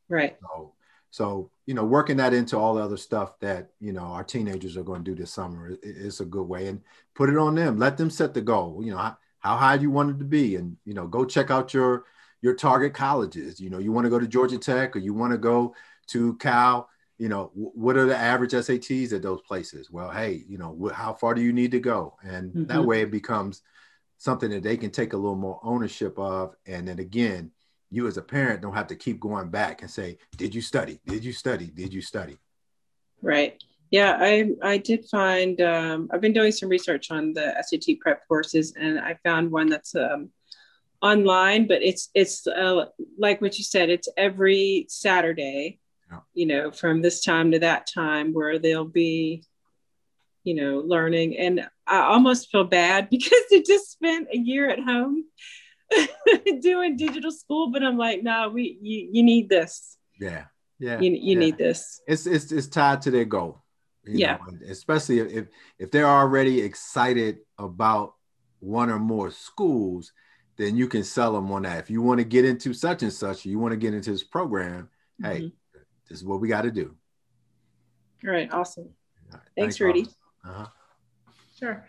G: Right.
C: so so you know working that into all the other stuff that you know our teenagers are going to do this summer i- is a good way and put it on them let them set the goal you know how, how high do you want it to be and you know go check out your your target colleges. You know, you want to go to Georgia Tech or you want to go to Cal. You know, wh- what are the average SATs at those places? Well, hey, you know, wh- how far do you need to go? And that
G: Mhm.
C: way it becomes something that they can take a little more ownership of. And then again, you as a parent don't have to keep going back and say, "Did you study? Did you study? Did you study?"
G: Right. Yeah, I I did find um, I've been doing some research on the SAT prep courses, and I found one that's um, online, but it's it's uh, like what you said. It's every Saturday,
C: Yeah.
G: you know, from this time to that time, where they'll be, you know, learning. And I almost feel bad because they just spent a year at home doing digital school, but I'm like, no, we you you need this.
C: Yeah, yeah.
G: You you
C: yeah.
G: need this.
C: it's it's it's tied to their goal. you
G: Yeah.
C: know, especially if if they're already excited about one or more schools, then you can sell them on that. If you want to get into such and such, you want to get into this program, hey,
G: Mhm.
C: this is what we got to do.
G: All right, awesome.
C: All right,
G: Thanks,
C: thanks,
G: Rudy.
C: Uh-huh.
A: Sure.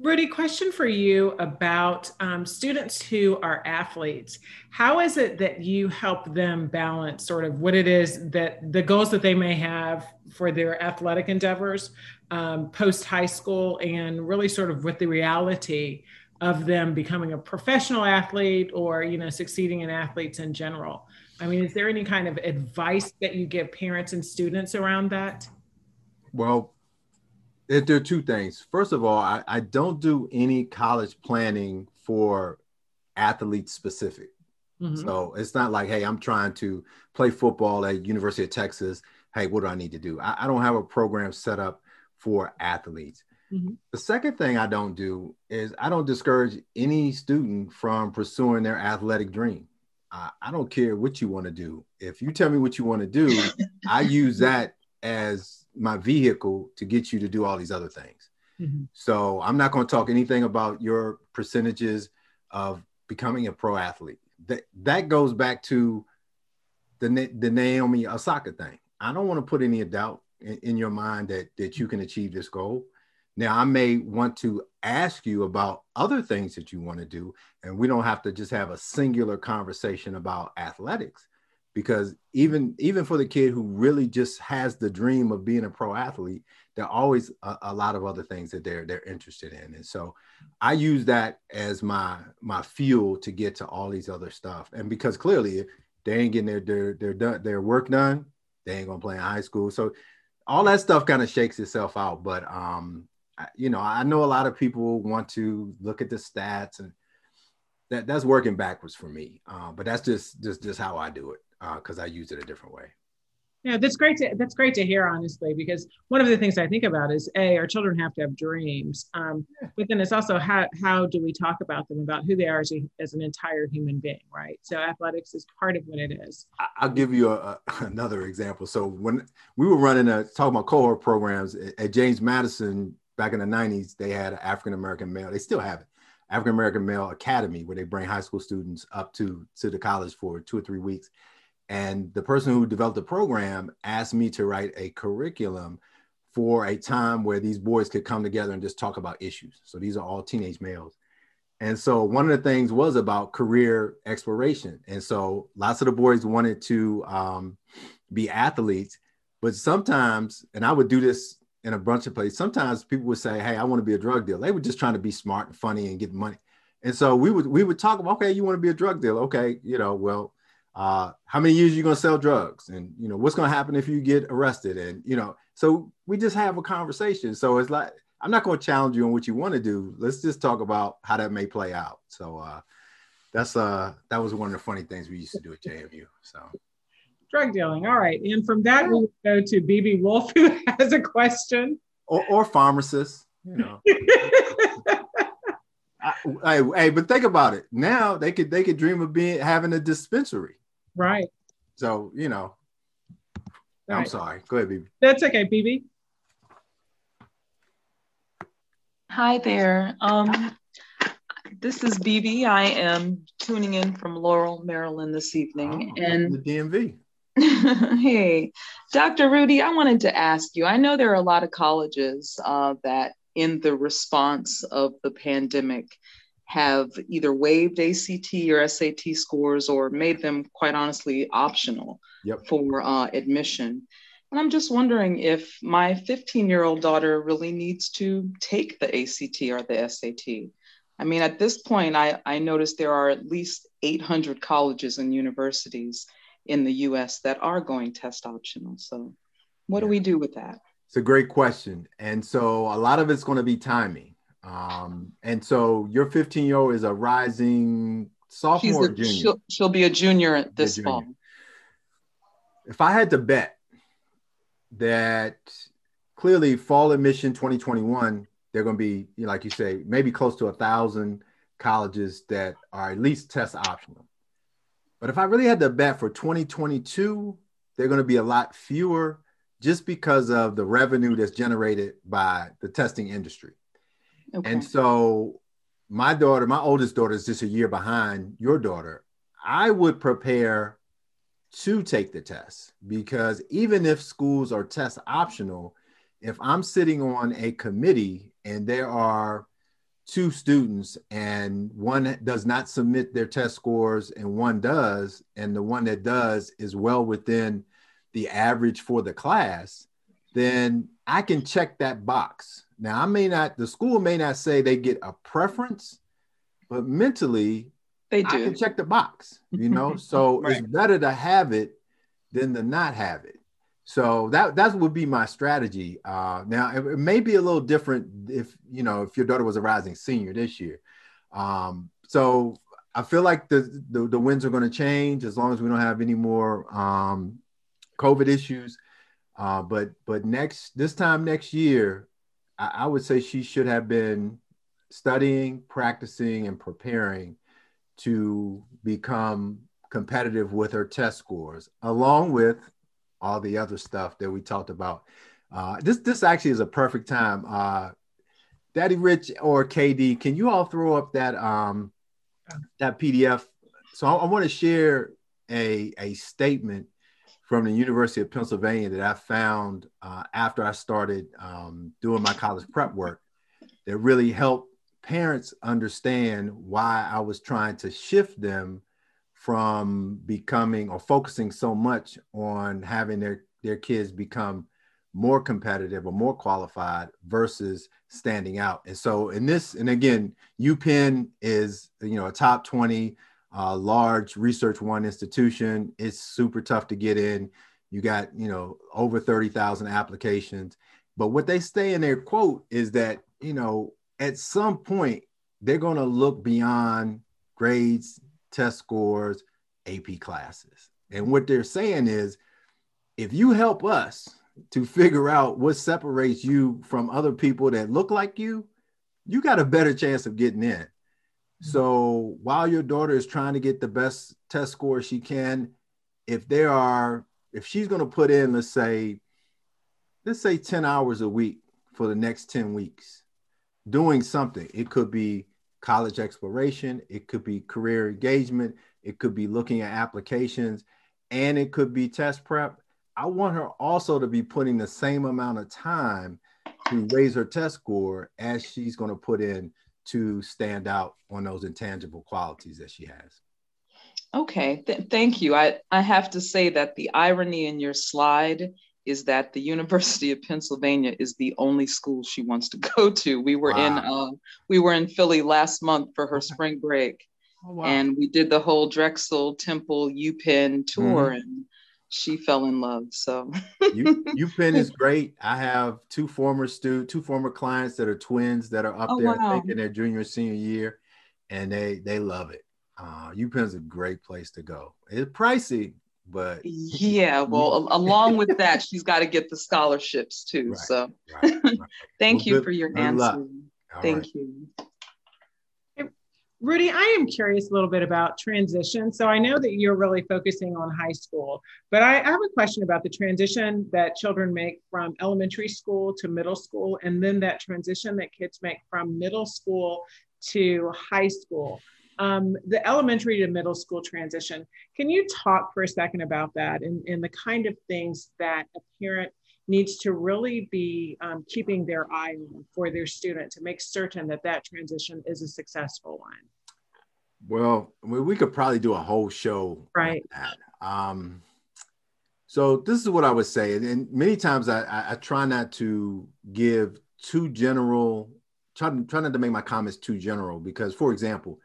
A: Rudy, question for you about um, students who are athletes. How is it that you help them balance sort of what it is that the goals that they may have for their athletic endeavors um, post high school and really sort of with the reality of them becoming a professional athlete or, you know, succeeding in athletes in general? I mean, is there any kind of advice that you give parents and students around that?
C: Well, it, there are two things. First of all, I, I don't do any college planning for athletes specific.
A: Mhm.
C: So it's not like, hey, I'm trying to play football at University of Texas. Hey, what do I need to do? I, I don't have a program set up for athletes.
A: Mhm.
C: The second thing I don't do is I don't discourage any student from pursuing their athletic dream. I, I don't care what you want to do. If you tell me what you want to do, I use that as my vehicle to get you to do all these other things.
A: Mhm.
C: So I'm not going to talk anything about your percentages of becoming a pro athlete. That that goes back to the the Naomi Osaka thing. I don't want to put any doubt in, in your mind that that you can achieve this goal. Now I may want to ask you about other things that you want to do, and we don't have to just have a singular conversation about athletics, because even even for the kid who really just has the dream of being a pro athlete, there are always a, a lot of other things that they're they're interested in, and so I use that as my my fuel to get to all these other stuff. And because clearly they ain't getting their their their their work done, they ain't gonna play in high school. So all that stuff kind of shakes itself out. But um, you know, I know a lot of people want to look at the stats and that that's working backwards for me. Uh, but that's just just just how I do it because I use it a different way.
A: Yeah, that's great to that's great to hear, honestly, because one of the things I think about is a our children have to have dreams, um, but then it's also how how do we talk about them about who they are as, a, as an entire human being, right? So athletics is part of what it is.
C: I'll give you a, another example. So when we were running a talking about cohort programs at, at James Madison back in the 90s, they had an African American male. They still have it, African American male academy where they bring high school students up to to the college for two or three weeks. And the person who developed the program asked me to write a curriculum for a time where these boys could come together and just talk about issues. So these are all teenage males. And so one of the things was about career exploration. And so lots of the boys wanted to um, be athletes, but sometimes, and I would do this in a bunch of places, sometimes people would say, Hey, I want to be a drug dealer. They were just trying to be smart and funny and get money. And so we would we would talk about, okay, you want to be a drug dealer. Okay, you know, well, uh, how many years are you going to sell drugs? And you know, what's going to happen if you get arrested? And you know, so we just have a conversation. So it's like I'm not going to challenge you on what you want to do. Let's just talk about how that may play out. So uh, that's uh that was one of the funny things we used to do at JMU. So
A: Drug dealing. All right, and from that we go to BB Wolf, who has a question.
C: or, or pharmacists, you know. Hey, but think about it. Now they could they could dream of being having a dispensary.
A: Right.
C: So you know, I'm sorry. Go ahead, BB.
A: That's okay, BB.
H: Hi there. Um, this is BB. I am tuning in from Laurel, Maryland this evening.
C: Oh,
H: and
C: the DMV.
H: hey, Dr. Rudy, I wanted to ask you I know there are a lot of colleges uh, that, in the response of the pandemic, have either waived ACT or SAT scores or made them, quite honestly, optional
C: Yep.
H: for uh, admission. And I'm just wondering if my 15 year old daughter really needs to take the ACT or the SAT. I mean, at this point, I, I noticed there are at least 800 colleges and universities in the US that are going test optional. So, what do we do with that?
C: It's a great question, and so a lot of it's going to be timing. Um, and so your 15 year old is a rising sophomore, or
H: a,
C: junior.
H: she'll, she'll be a junior this
C: junior.
H: fall.
C: if I had to bet that clearly fall admission 2021, they're going to be, you know, like you say, maybe close to a thousand colleges that are at least test optional. But if I really had to bet for 2022, they're going to be a lot fewer just because of the revenue that's generated by the testing industry.
H: Okay.
C: And so my daughter, my oldest daughter is just a year behind your daughter. I would prepare to take the test because even if schools are test optional, if I'm sitting on a committee and there are two students and one does not submit their test scores and one does, and the one that does is well within the average for the class, then I can check that box. Now, I may not, the school may not say they get a preference, but mentally,
H: they
C: I
H: do.
C: can check the box, you know. So it's better to have it than to not have it. So that that would be my strategy. Uh, now it, it may be a little different if you know if your daughter was a rising senior this year. Um, so I feel like the the, the winds are going to change as long as we don't have any more um, COVID issues. Uh, but but next this time next year, I, I would say she should have been studying, practicing, and preparing to become competitive with her test scores, along with all the other stuff that we talked about. Uh, this this actually is a perfect time. Uh, Daddy Rich or KD, can you all throw up that um, that PDF? So I, I want to share a a statement from the University of Pennsylvania that I found uh, after I started um, doing my college prep work that really helped parents understand why I was trying to shift them from becoming or focusing so much on having their, their kids become more competitive or more qualified versus standing out. And so in this, and again, UPenn is, you know, a top 20 uh, large research one institution. It's super tough to get in. You got, you know, over 30,000 applications. But what they say in their quote is that, you know, at some point, they're going to look beyond grades, test scores, AP classes. And what they're saying is if you help us to figure out what separates you from other people that look like you, you got a better chance of getting in. Mm-hmm. So while your daughter is trying to get the best test score she can, if there are, if she's going to put in, let's say, let's say 10 hours a week for the next 10 weeks, doing something, it could be college exploration, it could be career engagement, it could be looking at applications, and it could be test prep. I want her also to be putting the same amount of time to raise her test score as she's going to put in to stand out on those intangible qualities that she has.
H: Okay, Th- thank you. I, I have to say that the irony in your slide is that the University of Pennsylvania is the only school she wants to go to. We were wow. in uh, we were in Philly last month for her spring break, oh, wow. and we did the whole Drexel, Temple, UPenn tour, mm-hmm. and she fell in love. So
C: U, UPenn is great. I have two former student, two former clients that are twins that are up oh, there wow. in their junior senior year, and they they love it. Uh, UPenn is a great place to go. It's pricey, but
H: yeah well along with that she's got to get the scholarships too right, so right, right. thank well, you good, for your answer thank you
A: Rudy, I am curious a little bit about transition. So I know that you're really focusing on high school, but I, I, have a question about the transition that children make from elementary school to middle school, and then that transition that kids make from middle school to high school um, the elementary to middle school transition. Can you talk for a second about that and, and the kind of things that a parent needs to really be um, keeping their eye on for their student to make certain that that transition is a successful one?
C: Well, we could probably do a whole show.
A: Right.
C: Um, so this is what I would say, and many times I, I, I try not to give too general, try, try not to make my comments too general because, for example,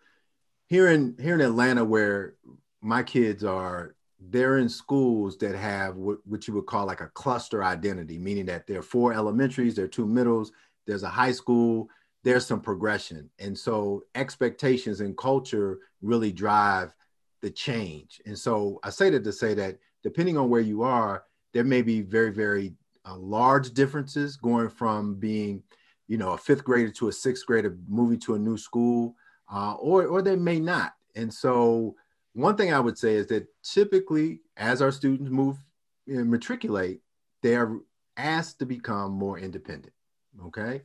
C: here in here in Atlanta, where my kids are, they're in schools that have what, what you would call like a cluster identity, meaning that there are four elementaries, there are two middles, there's a high school, there's some progression. And so expectations and culture really drive the change. And so I say that to say that depending on where you are, there may be very, very uh, large differences going from being, you know, a fifth grader to a sixth grader moving to a new school uh, or, or they may not. And so, one thing I would say is that typically, as our students move and matriculate, they are asked to become more independent. Okay.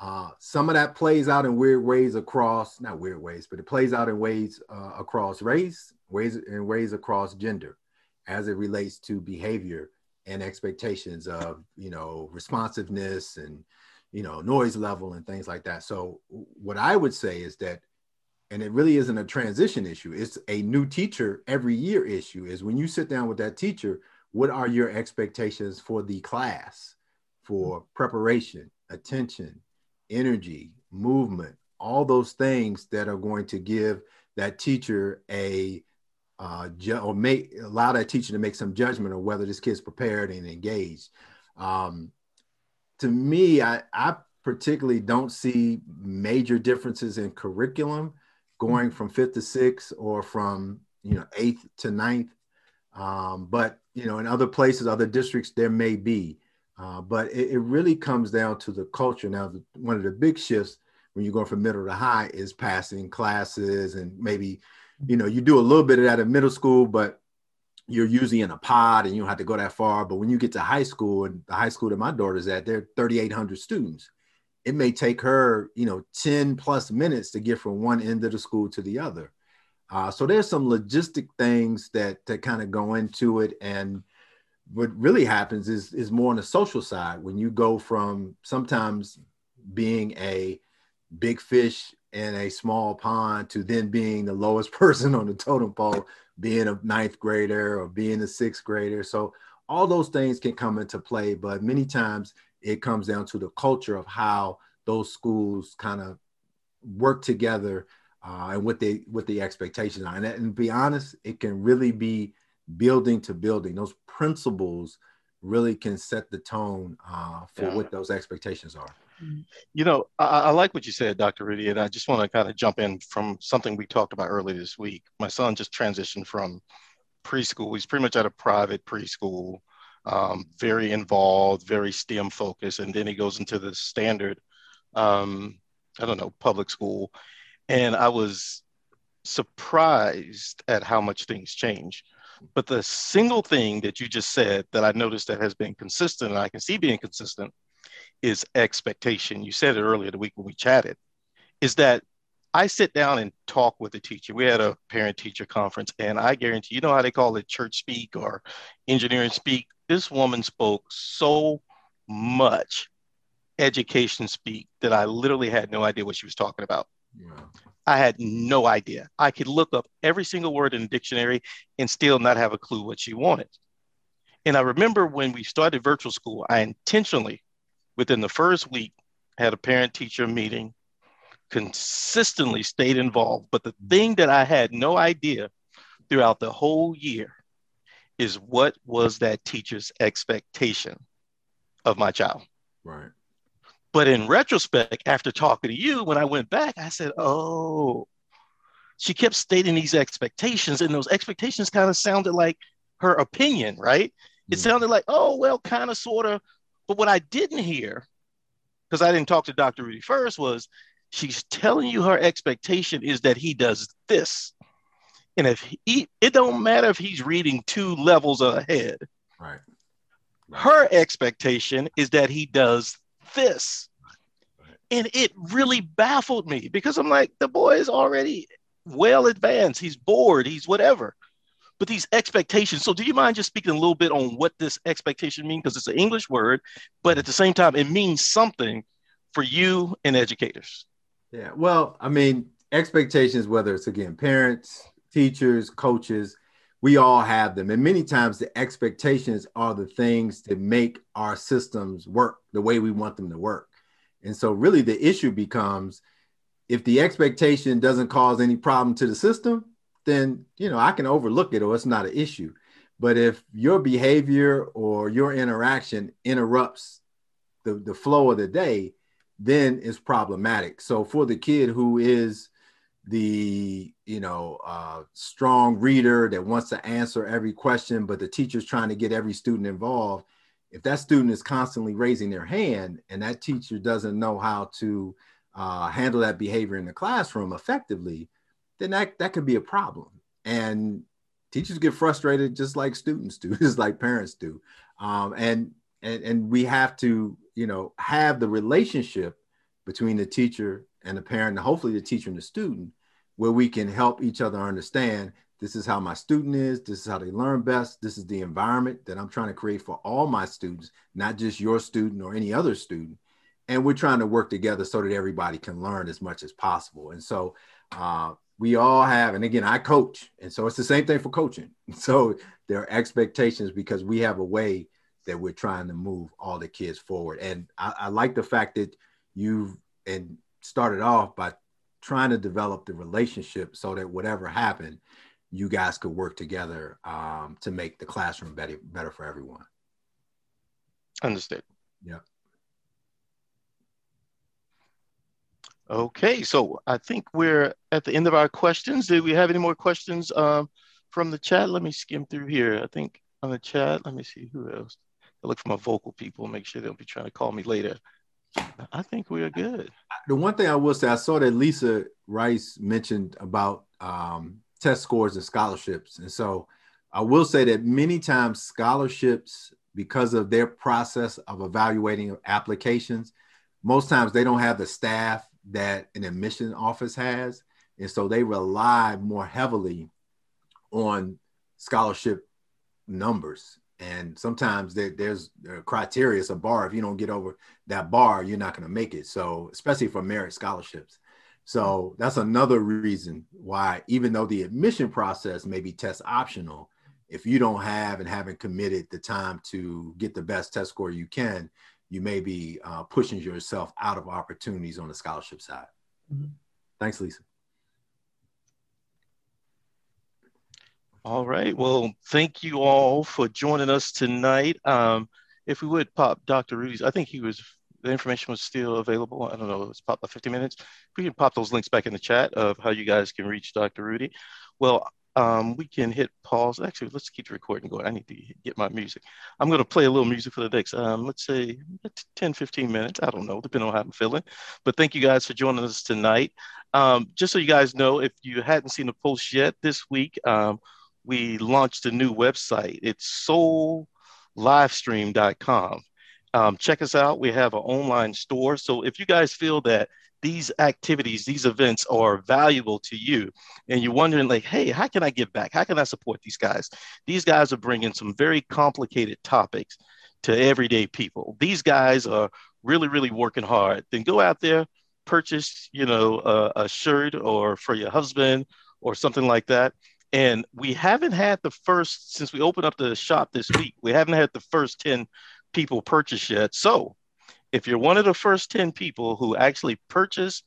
C: Uh, some of that plays out in weird ways across, not weird ways, but it plays out in ways uh, across race, ways in ways across gender, as it relates to behavior and expectations of, you know, responsiveness and, you know, noise level and things like that. So, what I would say is that and it really isn't a transition issue it's a new teacher every year issue is when you sit down with that teacher what are your expectations for the class for preparation attention energy movement all those things that are going to give that teacher a uh, ju- or make allow that teacher to make some judgment of whether this kid's prepared and engaged um, to me I, I particularly don't see major differences in curriculum going from fifth to sixth or from you know eighth to ninth. Um, but you know, in other places, other districts, there may be. Uh, but it, it, really comes down to the culture. Now, the, one of the big shifts when you go from middle to high is passing classes and maybe, you know, you do a little bit of that in middle school, but you're usually in a pod and you don't have to go that far. But when you get to high school and the high school that my daughter's at, there are 3,800 students. It may take her, you know, 10 plus minutes to get from one end of the school to the other. Uh, so there's some logistic things that that kind of go into it. And what really happens is is more on the social side when you go from sometimes being a big fish in a small pond to then being the lowest person on the totem pole, being a ninth grader or being a sixth grader. So all those things can come into play, but many times it comes down to the culture of how those schools kind of work together uh, and what they what the expectations are. And, and be honest, it can really be building to building. Those principals really can set the tone uh, for yeah. what those expectations are.
B: You know, I, I, like what you said, Dr. Rudy, and I just want to kind of jump in from something we talked about earlier this week. My son just transitioned from preschool. He's pretty much at a private preschool, um, very involved, very STEM focused, and then he goes into the standard, um, I don't know, public school. And I was surprised at how much things change. But the single thing that you just said that I noticed that has been consistent, and I can see being consistent, is expectation. You said it earlier the week when we chatted, is that I sit down and talk with the teacher. We had a parent teacher conference, and I guarantee you know how they call it church speak or engineering speak. This woman spoke so much education speak that I literally had no idea what she was talking about. Yeah. I had no idea. I could look up every single word in the dictionary and still not have a clue what she wanted. And I remember when we started virtual school, I intentionally within the first week, had a parent teacher meeting, consistently stayed involved. But the thing that I had no idea throughout the whole year is what was that teacher's expectation of my child.
C: Right.
B: But in retrospect, after talking to you, when I went back, I said, oh, she kept stating these expectations, and those expectations kind of sounded like her opinion, right? It mm. sounded like, oh, well, kind of, sort of, but what I didn't hear, because I didn't talk to Dr. Rudy first, was she's telling you her expectation is that he does this. And if he, it don't matter if he's reading two levels ahead.
C: Right.
B: right. Her expectation is that he does this. And it really baffled me because I'm like, the boy is already well advanced. He's bored. He's whatever but these expectations. So, do you mind just speaking a little bit on what this expectation means? Because it's an English word, but at the same time, it means something for you and educators.
C: Yeah. Well, I mean, expectations, whether it's again parents, teachers, coaches, we all have them. And many times the expectations are the things that make our systems work the way we want them to work. And so, really, the issue becomes if the expectation doesn't cause any problem to the system, then you know I can overlook it or it's not an issue. But if your behavior or your interaction interrupts the, the flow of the day, then it's problematic. So for the kid who is the you know uh, strong reader that wants to answer every question, but the teacher's trying to get every student involved, if that student is constantly raising their hand and that teacher doesn't know how to uh, handle that behavior in the classroom effectively, then that, that could be a problem. And teachers get frustrated just like students do, just like parents do. Um, and, and, and we have to, you know, have the relationship between the teacher and the parent, and hopefully the teacher and the student, where we can help each other understand this is how my student is, this is how they learn best, this is the environment that I'm trying to create for all my students, not just your student or any other student. And we're trying to work together so that everybody can learn as much as possible. And so uh, we all have, and again, I coach, and so it's the same thing for coaching. So there are expectations because we have a way that we're trying to move all the kids forward. And I, I like the fact that you've and started off by trying to develop the relationship so that whatever happened, you guys could work together um, to make the classroom better better for everyone.
B: Understood.
C: Yeah.
B: Okay, so I think we're at the end of our questions. Do we have any more questions um, from the chat? Let me skim through here. I think on the chat, let me see who else. I look for my vocal people, make sure they'll be trying to call me later. I think we are good.
C: The one thing I will say, I saw that Lisa Rice mentioned about um, test scores and scholarships. And so I will say that many times scholarships, because of their process of evaluating applications, most times they don't have the staff that an admission office has. And so they rely more heavily on scholarship numbers. And sometimes there, there's a criteria, it's a bar. If you don't get over that bar, you're not going to make it. So, especially for merit scholarships. So, that's another reason why, even though the admission process may be test optional, if you don't have and haven't committed the time to get the best test score you can, you may be uh, pushing yourself out of opportunities on the scholarship side. Mm-hmm. Thanks, Lisa.
B: All right. Well, thank you all for joining us tonight. Um, if we would pop Dr. Rudy's, I think he was, the information was still available. I don't know, it's popped about 50 minutes. If We can pop those links back in the chat of how you guys can reach Dr. Rudy. Well, um, we can hit pause. Actually, let's keep the recording going. I need to get my music. I'm going to play a little music for the next, um, let's say 10, 15 minutes. I don't know, depending on how I'm feeling. But thank you guys for joining us tonight. Um, just so you guys know, if you hadn't seen the post yet this week, um, we launched a new website. It's soullivestream.com. Um, check us out. We have an online store. So if you guys feel that these activities, these events are valuable to you, and you're wondering, like, hey, how can I give back? How can I support these guys? These guys are bringing some very complicated topics to everyday people. These guys are really, really working hard. Then go out there, purchase, you know, a, a shirt or for your husband or something like that. And we haven't had the first, since we opened up the shop this week, we haven't had the first 10 people purchase yet. So if you're one of the first 10 people who actually purchase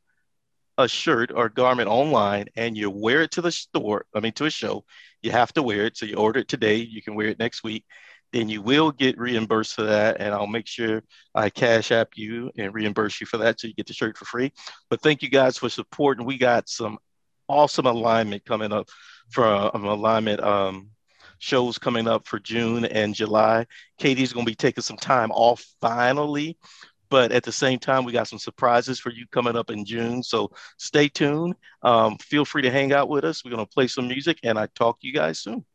B: a shirt or garment online and you wear it to the store, I mean, to a show, you have to wear it. So you order it today, you can wear it next week. Then you will get reimbursed for that. And I'll make sure I cash app you and reimburse you for that so you get the shirt for free. But thank you guys for supporting. We got some awesome alignment coming up for um, alignment um, shows coming up for June and July. Katie's going to be taking some time off finally, but at the same time, we got some surprises for you coming up in June. So stay tuned. Um, feel free to hang out with us. We're going to play some music, and I talk to you guys soon.